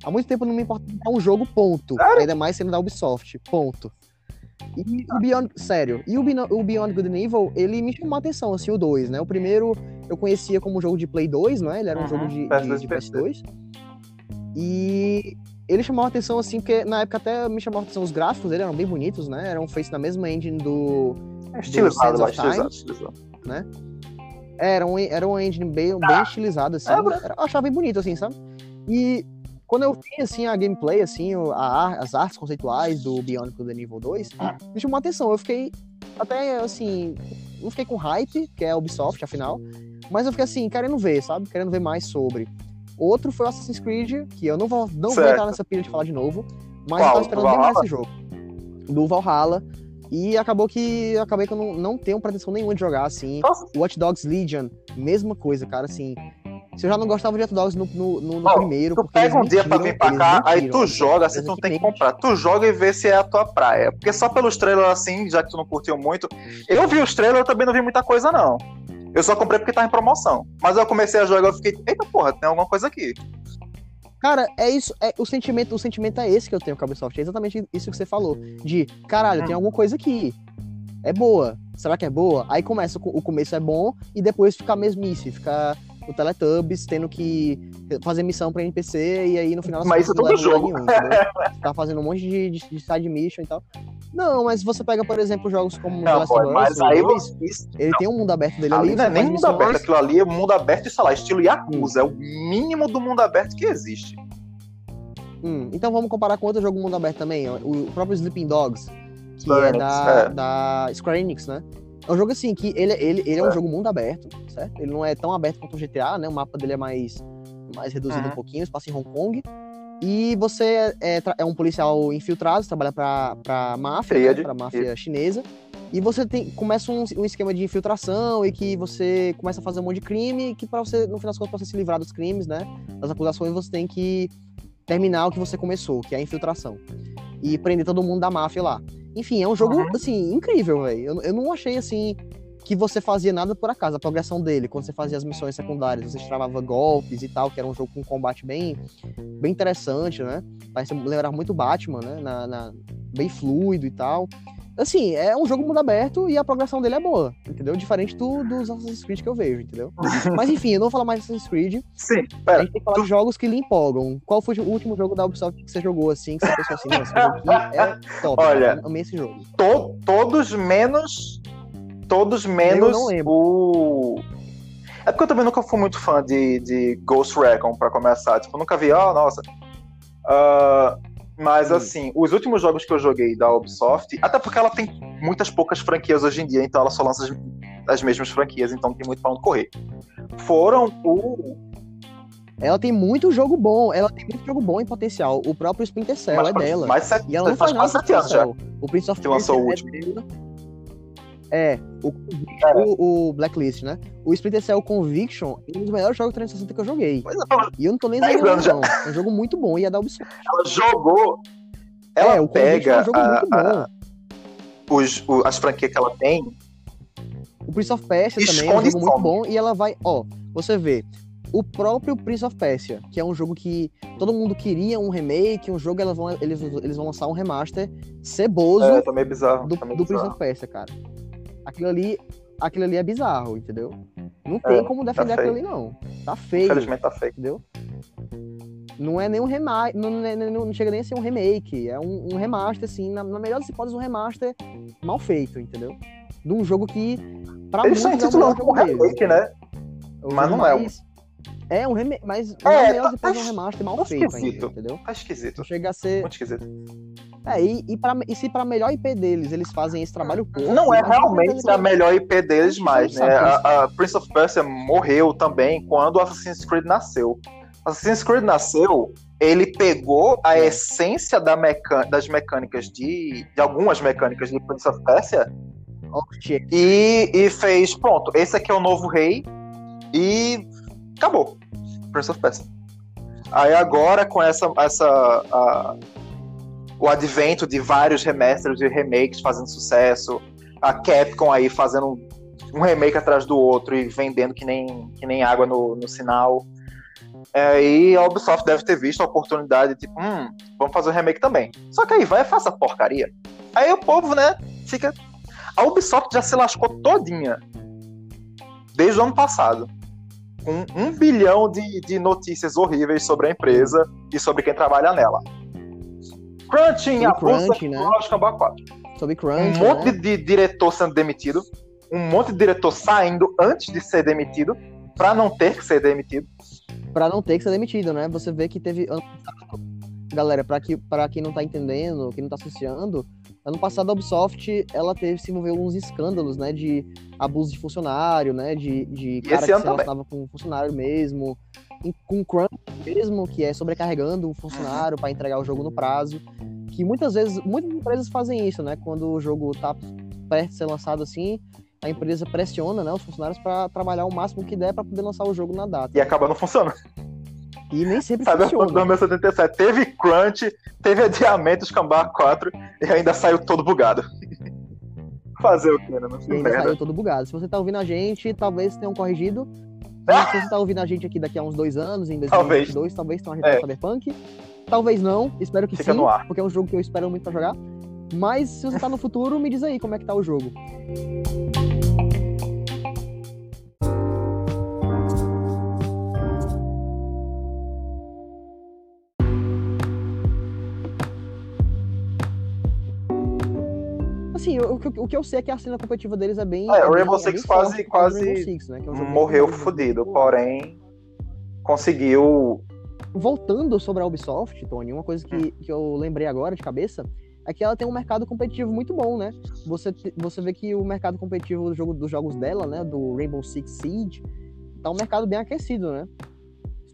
Há muito tempo eu não me importa pra um jogo, ponto. Cara. Ainda mais sendo da Ubisoft, ponto. E o Beyond, sério, e o Beyond, o Beyond Good and Evil, ele me chamou a atenção, assim, o 2, né? O primeiro eu conhecia como jogo de Play 2, né? Ele era um Uhum, jogo de, PS2 de, de e PC. PS2. E ele chamou a atenção, assim, porque na época até me chamou a atenção os gráficos dele, eram bem bonitos, né? Eram feitos na mesma engine do. É estilizado Time. estilizado, estilizado. É, Era um, era uma engine bem, bem estilizada, assim. É, eu achava bem bonito, assim, sabe? E quando eu vi, assim, a gameplay, assim, a as artes conceituais do Good and Evil 2, me chamou a atenção. Eu fiquei até, assim, não fiquei com hype, que é a Ubisoft, afinal, mas eu fiquei, assim, querendo ver, sabe? Querendo ver mais sobre. Outro foi o Assassin's Creed, que eu não vou, não vou entrar nessa pilha de falar de novo, mas Qual? eu tava esperando bem mais esse jogo. Do Valhalla. E acabou que acabei que eu não, não tenho pretensão nenhuma de jogar, assim. Nossa, Watch Dogs Legion, mesma coisa, cara, assim. Se eu já não gostava de Watch Dogs no, no, no- no Ó, primeiro, tu pega um dia pra vir pra cá, aí tu joga, assim, tu não tem que comprar. Tu joga e vê se é a tua praia. Porque só pelos trailers assim, já que tu não curtiu muito. Eu vi os trailers, eu também não vi muita coisa, não. Eu só comprei porque tá em promoção. Mas eu comecei a jogar e fiquei, eita porra, tem alguma coisa aqui. Cara, é isso, é, o sentimento, o sentimento é esse que eu tenho com a Ubisoft, é exatamente isso que você falou, de, caralho, tem alguma coisa aqui, é boa, será que é boa? Aí começa, o começo é bom, e depois fica mesmice, fica o Teletubbies tendo que fazer missão pra NPC, e aí no final Mas isso é todo jogo. nenhum? Tá fazendo um monte de, de, de side mission e tal. Não, mas você pega, por exemplo, jogos como The Não, Last boy, Us, mas aí você. ele tem um mundo aberto dele Ali ali, não é nem mundo aberto, aquilo ali é mundo aberto, sei lá, estilo Yakuza. É o mínimo do mundo aberto que existe. Hum, então vamos comparar com outro jogo mundo aberto também, o próprio Sleeping Dogs, que é da, é. da Square Enix, né? É um jogo assim, que ele, ele, ele é um jogo mundo aberto, certo? Ele não é tão aberto quanto o GTA, né? O mapa dele é mais, mais reduzido Uhum. um pouquinho, espaço em Hong Kong. E você é, é é um policial infiltrado, você trabalha pra, pra máfia, né? Pra máfia chinesa. E você tem, começa um, um, esquema de infiltração e que você começa a fazer um monte de crime e que para você, no final das contas, pra você se livrar dos crimes, né? Das acusações, você tem que terminar o que você começou, que é a infiltração. E prender todo mundo da máfia lá. Enfim, é um jogo, uhum. assim, incrível, velho. Eu, eu não achei, assim, que você fazia nada por acaso. A progressão dele, quando você fazia as missões secundárias, você travava golpes e tal, que era um jogo com combate bem, bem interessante, né? Parece lembrar muito Batman, né? Na, na, bem fluido e tal. Assim, é um jogo mundo aberto e a progressão dele é boa, entendeu? Diferente do, dos Assassin's Creed que eu vejo, entendeu? Mas enfim, eu não vou falar mais de Assassin's Creed. Sim, pera. A gente tem que falar de jogos que lhe empolgam. Qual foi o último jogo da Ubisoft que você jogou assim, que você pensou assim, esse jogo aqui é top. Olha, eu amei esse jogo. To, todos menos. Todos menos o. É porque eu também nunca fui muito fã de, de Ghost Recon, pra começar. Tipo, eu nunca vi, ó, oh, nossa. Uh, mas, hum. assim, os últimos jogos que eu joguei da Ubisoft, até porque ela tem muitas poucas franquias hoje em dia, então ela só lança as, as mesmas franquias, então tem muito pra onde correr. Foram o. Ela tem muito jogo bom, ela tem muito jogo bom em potencial. O próprio Splinter Cell mas, é dela. Mas sete, e ela não faz, faz sete anos já. O Prince of que lançou o é último. Dela. É, o, o, o, Blacklist, né? O Splinter Cell Conviction é um dos melhores jogos 360 que eu joguei. E eu não tô nem exagerando, não. É um jogo muito bom e é da Ubisoft. Ela jogou. Ela é, o pega é um jogo a, muito bom. A, os, o, as franquias que ela tem. O Prince of Persia também é um jogo muito bom. E ela vai. Ó, você vê. O próprio Prince of Persia, que é um jogo que todo mundo queria um remake, um jogo eles vão, eles, eles vão lançar um remaster ceboso é, tá bizarro, do, tá do. Prince of Persia, cara aquilo ali, aquilo ali é bizarro, entendeu? Não tem É, como tá defender feio. aquilo ali, não. Tá feio, Infelizmente tá feio. entendeu? Não é nem um remake, não, não, não- não chega nem a ser um remake, é um, um remaster, assim, na, na melhor das hipóteses, um remaster mal feito, entendeu? De um jogo que, pra Eles estão muitos, é deles. remake, né? É o mas não é um- É um remake, mas É, melhor tá- é um tá remaster mal tá feito ainda, entendeu? Tá esquisito. Chega a ser... Muito esquisito. É, e, e, pra, e se pra melhor IP deles, eles fazem esse trabalho porco, Não é imagina realmente a melhor IP deles mais, né? A, a Prince of Persia morreu também quando o Assassin's Creed nasceu. Assassin's Creed nasceu, ele pegou a essência da meca- das mecânicas de, de algumas mecânicas de Prince of Persia e, e fez, pronto, esse aqui é o novo rei e acabou. Prince of Persia. Aí agora com essa, essa a- o advento de vários remasters e remakes fazendo sucesso, a Capcom aí fazendo um remake atrás do outro e vendendo que nem, que nem água no, no sinal. É, e a Ubisoft deve ter visto a oportunidade, tipo, hum, vamos fazer um remake também. Só que aí vai e essa porcaria. Aí o povo, né, fica. A Ubisoft já se lascou todinha. Desde o ano passado. Com um bilhão de, de notícias horríveis sobre a empresa e sobre quem trabalha nela. Crunching, a crunch, né? Lost Combat 4. Sobre Um Crunch, monte né? de diretor sendo demitido. Um monte de diretor saindo antes de ser demitido. Pra não ter que ser demitido. Pra não ter que ser demitido, né? Você vê que teve. Galera, pra, que, pra quem não tá entendendo, quem não tá associando, ano passado a Ubisoft ela teve se envolveu alguns escândalos, né? De abuso de funcionário, né? De, de cara que se também. relacionava com funcionário mesmo. Com crunch mesmo, que é sobrecarregando o funcionário pra entregar o jogo no prazo. Que muitas vezes, muitas empresas fazem isso, né? Quando o jogo tá perto de ser lançado assim, a empresa pressiona né, os funcionários pra trabalhar o máximo que der pra poder lançar o jogo na data. E acaba não funcionando. E nem sempre Sabe, funciona. no 2077 teve crunch, teve adiamento de Cambar 4 e ainda saiu todo bugado. Fazer o quê, né? Não E ainda merda. saiu todo bugado. Se você tá ouvindo a gente, talvez tenham corrigido. Ah! Se você tá ouvindo a gente aqui daqui a uns dois anos, em Talvez. 2022, talvez tenham arretado É. Cyberpunk. Talvez não, espero que Fica sim, porque é um jogo que eu espero muito pra jogar. Mas se você tá no futuro, me diz aí como é que tá o jogo. Assim, o, o que- eu sei é que a cena competitiva deles é bem. É, é o bem- Rainbow é Six quase- quase Six, né, é Morreu muito- porém conseguiu. voltando sobre a Ubisoft, Tony, uma coisa que, que eu lembrei agora de cabeça é que ela tem um mercado competitivo muito bom, né? Você, você vê que o mercado competitivo do jogo, dos jogos dela, né? Do Rainbow Six Siege, tá um mercado bem aquecido, né?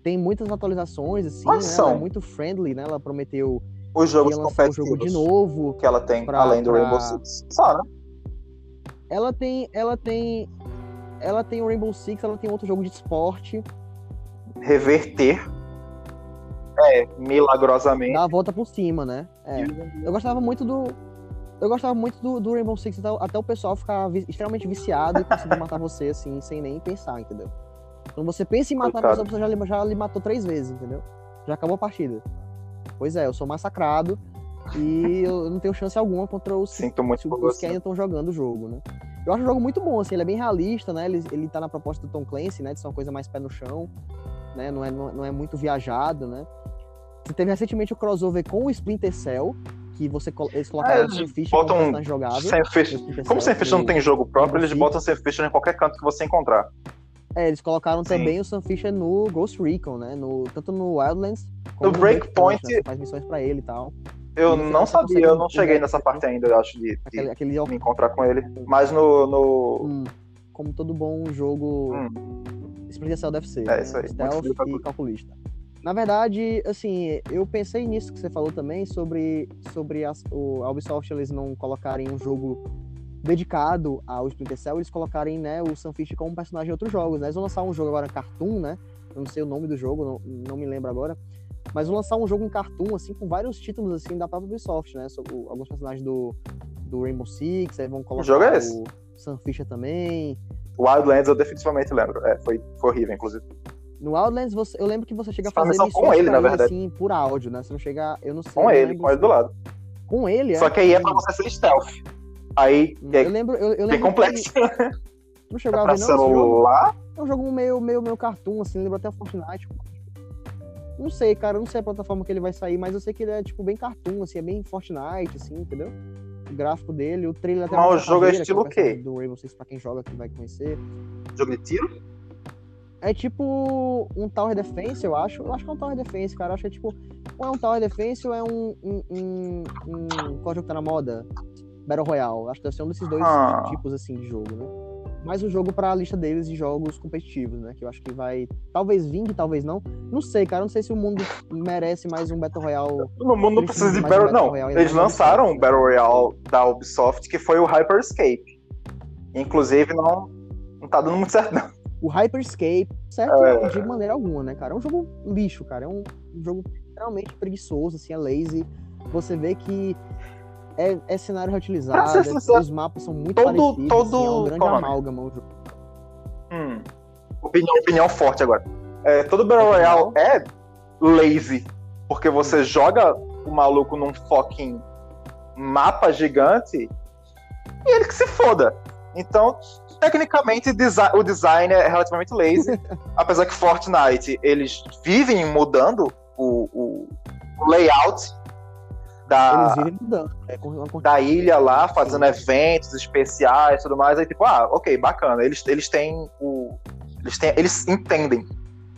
Tem muitas atualizações, assim, né? Ela é muito friendly, né? Ela prometeu Os jogos o jogo competitivos de novo. que ela tem, pra- além do pra- Rainbow Six. Só, né? ela tem, ela tem, ela tem o Rainbow Six, ela tem outro jogo de esporte, Reverter. É, milagrosamente. dá a volta por cima, né? É. Eu gostava muito do. Eu gostava muito do, do Rainbow Six até, até o pessoal ficar vi- extremamente viciado e conseguir matar você, assim, sem nem pensar, entendeu? Quando você pensa em matar a pessoa, você já, já lhe matou três vezes, entendeu? Já acabou a partida. Pois é, eu sou massacrado e eu não tenho chance alguma contra os, Sinto muito os que ainda estão jogando o jogo, né? Eu acho o jogo muito bom, assim, ele é bem realista, né? Ele, ele tá na proposta do Tom Clancy, né? De ser uma coisa mais pé no chão, né? Não é, não, não é muito viajado, né? Você teve recentemente o crossover com o Splinter Cell, que você, eles colocaram É, eles Fisher como botam jogável. Splinter Como Sam Fisher não tem jogo próprio, eles Six. botam Sam Fisher em qualquer canto que você encontrar. É, eles colocaram Sim. também o Sam Fisher no Ghost Recon, né? No, tanto no Wildlands No Breakpoint- né? Faz missões pra ele e tal. Eu final não você sabia, eu não cheguei nessa parte ainda, eu acho, de, de Aquele, aquele me encontrar com ele. Mas no. no... Hum, como todo bom jogo Hum. Splinter Cell deve ser. É, né? isso aí, Stealth e calculista. Na verdade, assim, eu pensei nisso que você falou também sobre, sobre as, o, a Ubisoft eles não colocarem um jogo dedicado ao Splinter Cell, eles colocarem né, o Sam Fisher como personagem em outros jogos. Né? Eles vão lançar um jogo agora Cartoon, né? Eu não sei o nome do jogo, não, não me lembro agora. Mas vão lançar um jogo em Cartoon, assim, com vários títulos assim da própria Ubisoft, né? Sobre o- alguns personagens do, do Rainbow Six, aí vão colocar jogo é esse? o Sam Fisher também. Wildlands eu definitivamente lembro. É, foi, foi horrível, inclusive. No Wildlands, você, eu lembro que você chega a Faz fazer missão com missões ele, na verdade. assim, por áudio, né? Você não chega, eu não sei. Com ele, lembro com ele do lado. Com ele, é? Só que aí é pra você ser stealth. Aí é Eu lembro, eu, eu bem lembro complexo. que não chegava pra a ver, não, celular. é um jogo meio, meio, meio cartoon, assim, lembra até o Fortnite. Não sei, cara, eu não sei a plataforma que ele vai sair, mas eu sei que ele é, tipo, bem cartoon, assim, é bem Fortnite, assim, entendeu? O gráfico dele, o trailer até Mas o jogo é estilo o quê? Do Rainbow Six, pra quem joga, que vai conhecer. Jogo de tiro? É tipo um Tower Defense, eu acho. Eu acho que é um Tower Defense, cara. Eu acho que é tipo. Ou é um Tower Defense ou é um. um, um, um qual jogo que tá na moda? Battle Royale. Acho que deve ser um desses dois Ah. tipos assim de jogo, né? Mais um jogo pra lista deles de jogos competitivos, né? Que eu acho que vai. Talvez vingue, talvez não. Não sei, cara. Não sei se o mundo merece mais um Battle Royale. No mundo não Precisa de mais de Battle... Battle Não, Royale, eles lançaram um Battle Royale da Ubisoft, que foi o Hyperscape. Inclusive, não, não tá dando muito certo, não. O Hyperscape, certo? É. De maneira alguma, né, cara? É um jogo lixo, cara. É um, um jogo realmente preguiçoso, assim, é lazy. Você vê que é, é cenário reutilizado, é- sincero, os mapas são muito todo- parecidos, todo- assim, é um grande qual o nome? amálgama. o jogo. Hum. Opinião, opinião forte agora. É, todo Battle Royale é lazy. Porque você joga o maluco num fucking mapa gigante e ele que se foda. Então, tecnicamente, o design é relativamente lazy. apesar que Fortnite, eles vivem mudando o, o- o layout da, mudando. É con- da ilha lá, fazendo eventos especiais e tudo mais. Aí, tipo, ah, ok, bacana. Eles, eles têm o. Eles, têm, eles entendem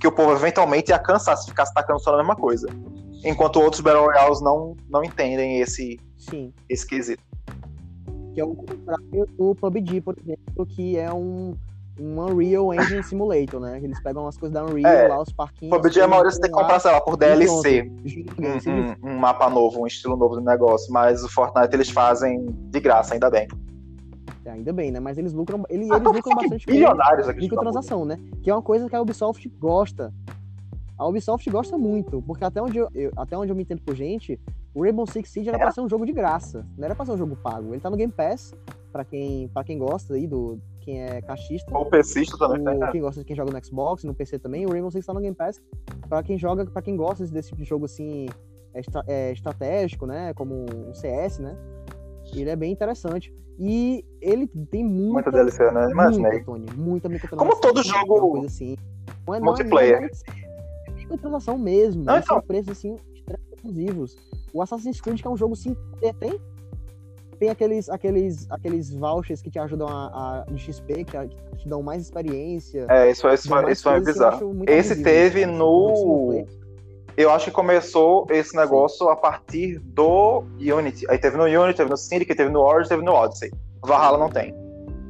que o povo eventualmente ia cansar se ficasse tacando só na mesma coisa. Enquanto outros Battle Royales não, não entendem esse, Sim. esse quesito. Que é o contrário do PUBG, por exemplo, que é um, um Unreal Engine Simulator, né? Eles pegam as coisas da Unreal É, lá, os parquinhos. PUBG, a maioria você tem que comprar, sei lá, por DLC. DLC. Um, um- um mapa novo, um estilo novo do negócio. Mas o Fortnite eles fazem de graça, ainda bem. Ainda bem, né? Mas eles lucram, ele, Ah, eles como lucram bastante com bilionários aqui. microtransação, né? Que é uma coisa que a Ubisoft gosta. A Ubisoft gosta muito, porque até onde eu, eu- até onde eu me entendo por gente, o Rainbow Six Siege era É. pra ser um jogo de graça, não era pra ser um jogo pago. Ele tá no Game Pass, pra quem, pra quem gosta aí, do, quem é caixista. Ou pesista também. O, né? quem gosta de quem joga no Xbox, no PC também, o Rainbow Six tá no Game Pass. Pra quem joga, para quem gosta desse tipo de jogo assim, é, estra- é, estratégico, né? Como o CS, né? Ele é bem interessante. E ele tem muita, Muita DLC, né? Imaginei. muita, Tony, muita. Como todo jogo coisa assim. Não é, multiplayer. Não é, microtransação mesmo. Não, são então. preços assim, extremamente exclusivos. O Assassin's Creed, que é um jogo sim, tem. Tem aqueles, aqueles, aqueles vouchers que te ajudam a, a de XP, que, te dão mais experiência. É, isso, isso, mais isso foi coisas que eu bizarro. Esse teve cara. no-. Eu acho que começou esse negócio a partir do Unity. Aí teve no Unity, teve no Syndicate, teve no Origin, teve no Odyssey. Valhalla não tem.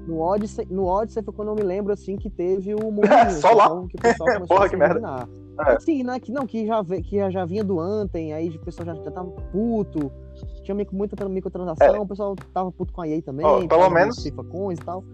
No Odyssey, no Odyssey foi quando eu me lembro, assim, que teve o mundo Só lá. Que o pessoal começou Porra, a que merda. É. Sim, né? Que, não, que já, que já vinha do Anthem, aí o pessoal já, já tava puto. Tinha muita microtransação, o pessoal tava puto com a EA também, por pelo menos- FIFA Coins e tal.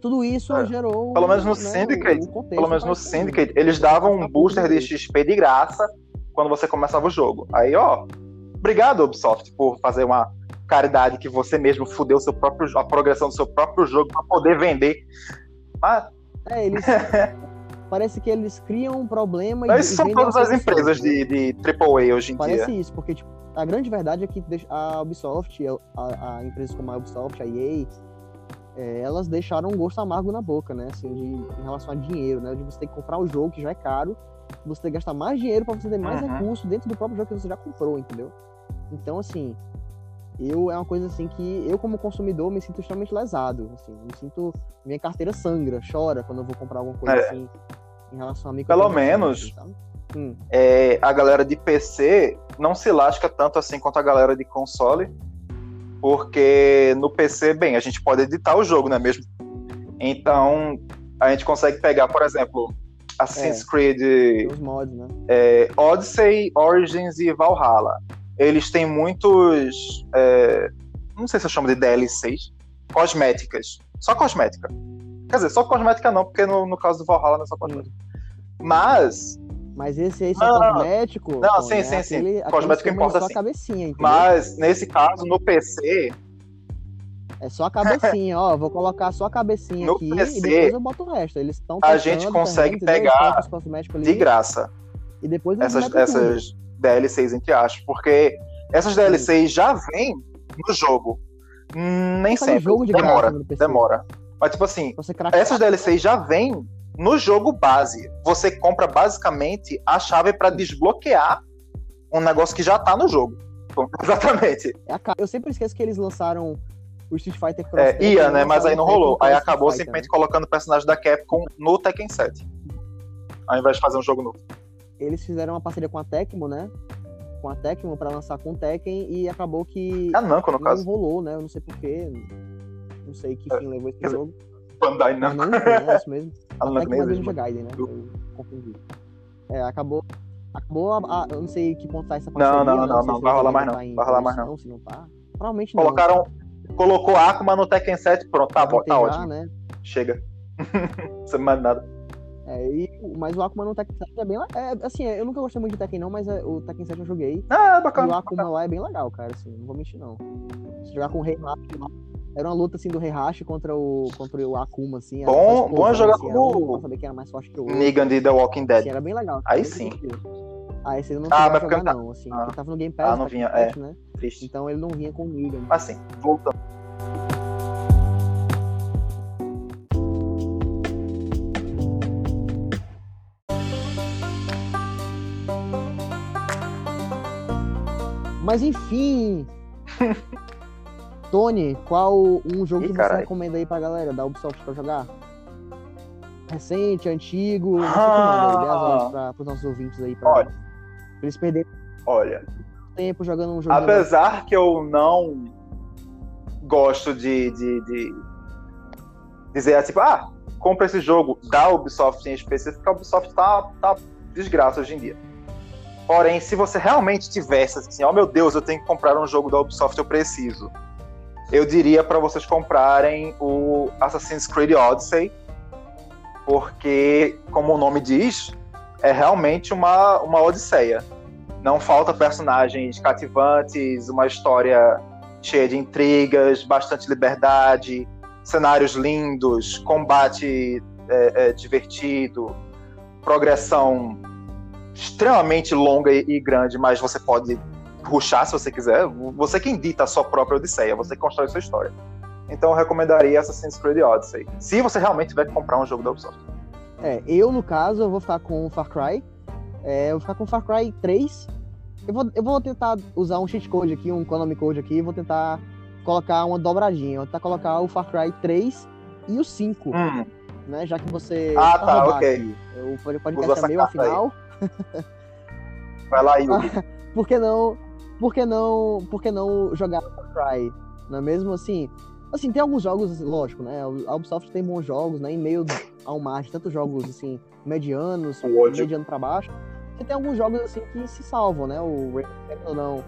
Tudo isso É, gerou. pelo menos no né, Syndicate, Pelo menos no aí. Syndicate, eles davam um booster de. XP de graça quando você começava o jogo. Aí, ó, obrigado, Ubisoft, por fazer uma caridade que você mesmo fudeu seu próprio, a progressão do seu próprio jogo pra poder vender. Mas É, eles. parece que eles criam um problema mas e isso são todas as empresas entendeu? de, de AAA hoje em Parece dia. isso, porque tipo, a grande verdade é que a Ubisoft, a, a, empresas como a Ubisoft, a EA, é, elas deixaram um gosto amargo na boca, né? Assim, de, em relação a dinheiro, né? De você ter que comprar o jogo, que já é caro, você ter que gastar mais dinheiro para você ter mais Uhum. recurso dentro do próprio jogo que você já comprou, entendeu? Então, assim, eu é uma coisa assim que eu, como consumidor, me sinto extremamente lesado. Assim, me sinto. Minha carteira sangra, chora quando eu vou comprar alguma coisa É. assim em relação a mim. Pelo menos, Hum, É, a galera de PC não se lasca tanto assim quanto a galera de console, porque no PC, bem, a gente pode editar o jogo, não é mesmo? Então, a gente consegue pegar, por exemplo, Assassin's É. Creed os mods, né? é, Odyssey, Origins e Valhalla. Eles têm muitos. é, não sei se eu chamo de DLCs. Cosméticas. Só cosmética. Quer dizer, só cosmética não, porque no, no caso do Valhalla não é só cosmética. Mas, Mas esse aí só Não, não, cosmético. Não, sim, né? sim, sim. Aquele- aquele Cosmético esquema importa é só sim. cabecinha, entendeu? mas nesse caso, no PC, É só a cabecinha, ó. Vou colocar só a cabecinha No aqui PC, e depois eu boto o resto. Eles estão a gente consegue pegar de graça E depois essas, tudo. essas DLCs, entre aspas, porque essas DLCs já vêm no jogo. Nem Fazer sempre. jogo de demora, graça PC. demora. Mas, tipo assim, essas DLCs já vêm no jogo base. Você compra basicamente a chave para desbloquear um negócio que já tá no jogo. Exatamente. É Eu sempre esqueço que eles lançaram o Street Fighter Cross É, ia, né? Mas aí não rolou. Aí acabou Fighter, simplesmente né? colocando o personagem da Capcom no Tekken 7. Ao invés de fazer um jogo novo. Eles fizeram uma parceria com a Tecmo, né? Com a Tecmo pra lançar com o Tekken e acabou que A Namco, no não caso. rolou, né? Eu não sei porquê. Não sei que É, fim levou esse quer dizer, jogo. Bandai Namco. não, é isso mesmo. A Namco nem existe. Gaiden, né? Eu- confundi. É, acabou. Acabou a, a- Eu não sei que ponto tá essa Não, parceria. não, não, sei não, se vai rolar mais não, vai rolar mais produção, Se não tá. Provavelmente não. Colocaram. Colocou Akuma no Tekken 7, pronto, tá, bom, tá ótimo. Né? Chega. Não mais nada. É, e, mas o Akuma no Tekken 7 é bem. É, assim, eu nunca gostei muito de Tekken, não, mas é, o Tekken 7 eu joguei. Ah, é E o bacana. Akuma lá é bem legal, cara, assim, não vou mentir, não. Se jogar com o Rei lá, era uma luta, assim, do Rei Hashi contra o, contra o Akuma, assim. era Bom- bom explosão, jogar assim, como saber quem era mais forte que o outro. Negan de The Walking Assim, Dead. era bem legal. Aí sim. Ah, esse eu não Ah, mas jogar, não, assim. Ah. Ele tava no Game Pass, Ah, não vinha, 7, né? Triste. Então ele não vinha com o Negan. Assim, voltando. Mas enfim. Tony, qual um jogo Ih, que você carai. recomenda aí pra galera da Ubisoft pra jogar? Recente, antigo, você que Ah. manda aí, dê as horas pra, pros nossos ouvintes aí, pra, Olha. pra eles perderem Olha, tempo jogando um jogo. apesar que eu não gosto de, de, de dizer tipo, ah, compra esse jogo da Ubisoft em específico, porque a Ubisoft tá, tá desgraça hoje em dia. Porém, se você realmente tivesse assim, oh meu Deus, eu tenho que comprar um jogo da Ubisoft, eu preciso. Eu diria para vocês comprarem o Assassin's Creed Odyssey, porque, como o nome diz, é realmente uma, uma odisseia. Não falta personagens cativantes, uma história cheia de intrigas, bastante liberdade, cenários lindos, combate é, é, divertido, progressão extremamente longa e, e grande, mas você pode ruxar se você quiser. Você quem dita a sua própria odisseia, você que constrói sua história. Então eu recomendaria Assassin's Creed Odyssey. Se você realmente tiver que comprar um jogo da Ubisoft. É, eu, no caso, eu vou ficar com o Far Cry. É, eu vou ficar com o Far Cry 3. Eu vou, eu vou tentar usar um cheat code aqui, um Konami Code aqui, vou tentar colocar uma dobradinha. Vou tentar colocar o Far Cry 3 e o 5, Hum, né? Já que você. Ah, tá, roubar ok. aqui. O Usou podcast essa é meu, afinal. vai lá, Yuri. por que não. Por que não. Por que não jogar Far Cry? Não é mesmo assim? Assim, tem alguns jogos, lógico, né? A Ubisoft tem bons jogos, né? Em meio ao mar de tantos jogos, assim, medianos, mediano pra baixo. Você tem alguns jogos, assim, que se salvam, né? O Dead ou não.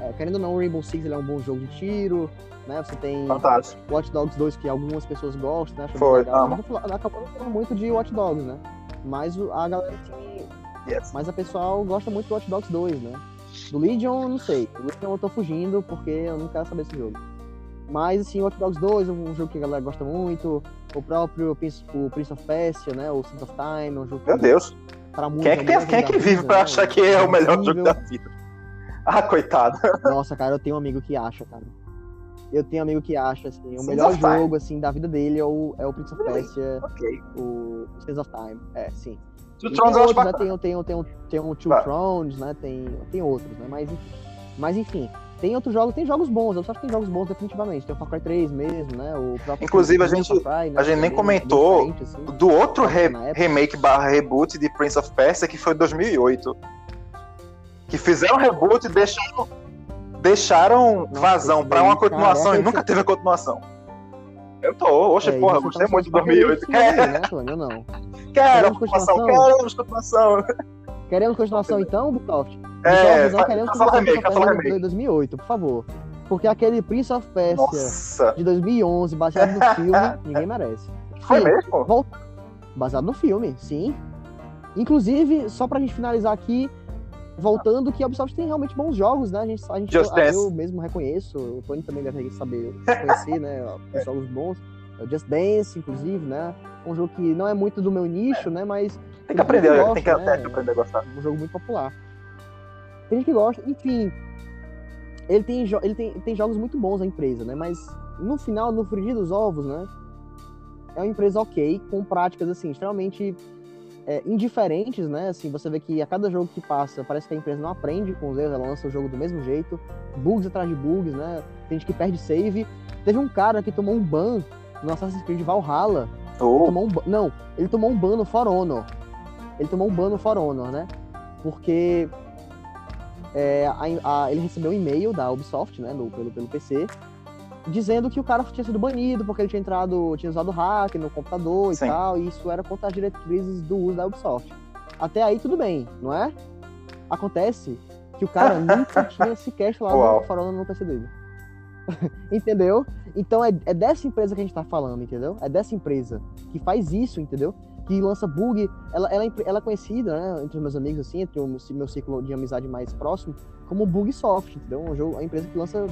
é, querendo ou não, o Rainbow Six ele é um bom jogo de tiro, né? Você tem Fantástico. Watch Dogs 2, que algumas pessoas gostam, né? Acham Foi, legal. Acabou não falando muito de Watch Dogs, né? Mas a galera assim, Yes. Mas a pessoal gosta muito do Watch Dogs 2, né? Do Legion, eu não sei. Do Legion eu tô fugindo porque eu não quero saber desse jogo. Mas, assim, Watch Dogs 2 é um jogo que a galera gosta muito. O próprio Prince, o Prince of Persia, né? O Sense of Time, é um jogo Meu Deus. pra Quem é que, tem, o melhor quem é que vive vida, pra né? achar que é o melhor jogo da vida? Ah, coitado. Nossa, cara, eu tenho um amigo que acha, cara. Eu tenho um amigo que acha, assim, o Sense melhor jogo, assim, da vida dele é o, é o Prince of Really? Persia, Ok. o Sense of Time. É, sim. Two Thrones outros, né? Tem, tem, tem, tem um Two Vai. Thrones, né? Tem, tem outros, né? Mas, enfim- mas enfim, tem outros jogos, tem jogos bons, eu só acho que tem jogos bons definitivamente. Tem o Far Cry 3 mesmo, né? O Inclusive, a gente- Cry, né, a gente nem é comentou assim. Do outro re- remake barra reboot de Prince of Persia, que foi 2008. Que fizeram reboot e deixaram, deixaram Nossa, vazão daí, uma continuação cara, e nunca teve a continuação. Eu tô, oxe, É, porra, gostei muito de só 2008. isso aí, Quero, né, Antônio? Não. quero Queremos continuação, queremos continuação. Queremos continuação então, Ubisoft? É, fa- queremos continuação remake, Prince of de 2008, por favor. Porque aquele Prince of Persia Nossa, de 2011, baseado no filme, ninguém merece. foi Sim, mesmo? Volta. Baseado no filme, sim. Inclusive, só pra gente finalizar aqui, voltando, que a Ubisoft tem realmente bons jogos, né? A gente, a gente eu, eu mesmo reconheço, o Tony também deve saber conhecer, né? Os jogos bons. É o Just Dance, inclusive, né? Um jogo que não é muito do meu nicho, né? Mas Tem que aprender, gosta, tem que né? até aprender a gostar. um jogo muito popular. Tem gente que gosta, enfim. Ele tem, ele tem, tem jogos muito bons a empresa, né? Mas no final, no frigir dos ovos, né? É uma empresa ok, com práticas assim, extremamente é, indiferentes, né? Assim, você vê que a cada jogo que passa, parece que a empresa não aprende com os erros, ela lança o jogo do mesmo jeito, bugs atrás de bugs, né? Tem gente que perde save. Teve um cara que tomou um ban no Assassin's Creed Valhalla Oh, tomou um ban... Não, ele tomou um ban no For Honor. Ele tomou um ban no For Honor, né? Porque é, a- a- ele recebeu um e-mail da Ubisoft, né? no- pelo, pelo PC, dizendo que o cara tinha sido banido porque ele tinha entrado, tinha usado hack no computador e Sim. tal, e isso era contra as diretrizes do uso da Ubisoft. Até aí tudo bem, não é? Acontece que o cara nunca tinha sequer instalado For Honor no PC dele. entendeu? Então é, é dessa empresa que a gente tá falando, entendeu? É dessa empresa que faz isso, entendeu? Que lança bug. Ela, ela, é ela é conhecida, né, entre os meus amigos, assim, entre o meu, círculo de amizade mais próximo, como Bugsoft, entendeu? Um jogo, a empresa que lança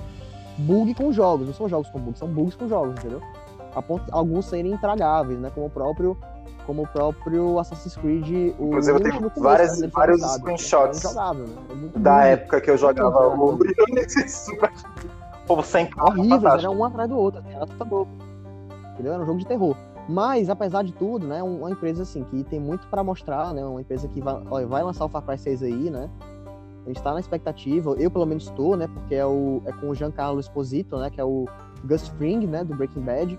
bug com jogos. Não são jogos com bug, são bugs com jogos, entendeu? A ponto de alguns serem intragáveis, né? Como o próprio. Como o próprio Assassin's Creed. O Inclusive, eu tenho várias- ele foi vários screenshots É injogável, né? É da época que eu jogava o Super. Povo sem horríveis, fantástico. era um atrás do outro, era assustador. Entendeu? Era um jogo de terror. Mas, apesar de tudo, né, uma empresa assim que tem muito pra mostrar, né, uma empresa que vai, olha, vai lançar o Far Cry 6 aí, né? A gente tá na expectativa, eu pelo menos estou, né, porque é o é com o Giancarlo Esposito, né, que é o Gus Fring, né, do Breaking Bad.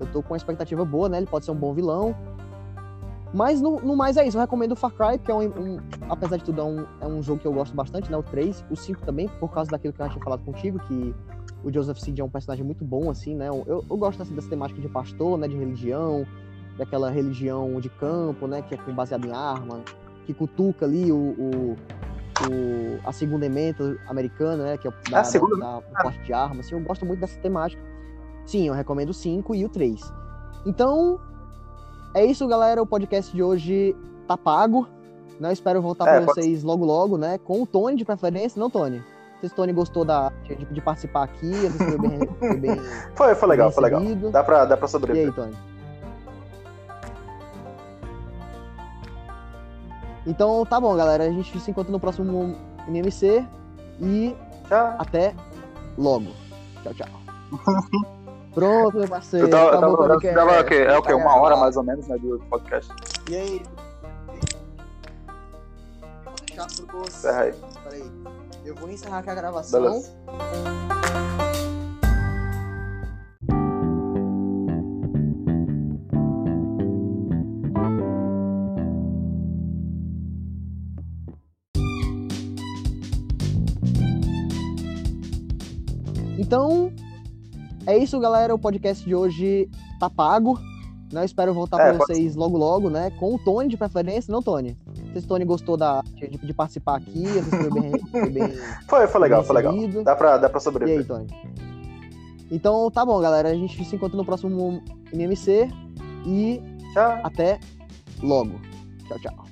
Eu tô com uma expectativa boa, né? Ele pode ser um bom vilão. Mas no, no mais é isso, eu recomendo o Far Cry, porque é um, um- apesar de tudo, é um, é um jogo que eu gosto bastante, né? O 3, o 5 também, por causa daquilo que eu tinha falado contigo, que o Joseph Seed é um personagem muito bom, assim, né? Eu, eu gosto dessa, dessa temática de pastor, né? De religião, daquela religião de campo, né? Que é baseada em arma, que cutuca ali o, o, o- a segunda emenda americana, né? Que é o da, A segunda da, da, porte de arma, assim. Eu gosto muito dessa temática. Sim, eu recomendo o 5 e o 3. Então, é isso, galera. O podcast de hoje tá pago. Né? Eu espero voltar É, pra pode vocês logo, logo, né? Com o Tony de preferência, não, Tony? Não sei se o Tony gostou da, de, de participar aqui, foi bem, foi bem, Foi, foi legal, foi legal. Dá pra, dá pra E sobreviver. aí, Tony? Então, tá bom, galera. A gente se encontra no próximo NMC e Tchau. até logo. Tchau, tchau. Pronto, meu parceiro. Eu tava, acabou o tava, podcast. tava, o quê? É o quê? Tá Uma hora mais ou menos, né, do podcast. E aí? Vou deixar pro aí. Peraí. Eu vou encerrar aqui a gravação. Beleza. Então, é isso, galera. O podcast de hoje tá pago. Né? Eu espero voltar É, pra pode vocês logo, logo, né? Com o Tony de preferência, não, Tony? Não sei se o Tony gostou da, de, de participar aqui. Foi bem. Foi, bem, foi, foi legal, foi legal. Dá pra, dá pra E sobreviver. aí, Tony? Então tá bom, galera. A gente se encontra no próximo MMC e Tchau. até logo. Tchau, tchau.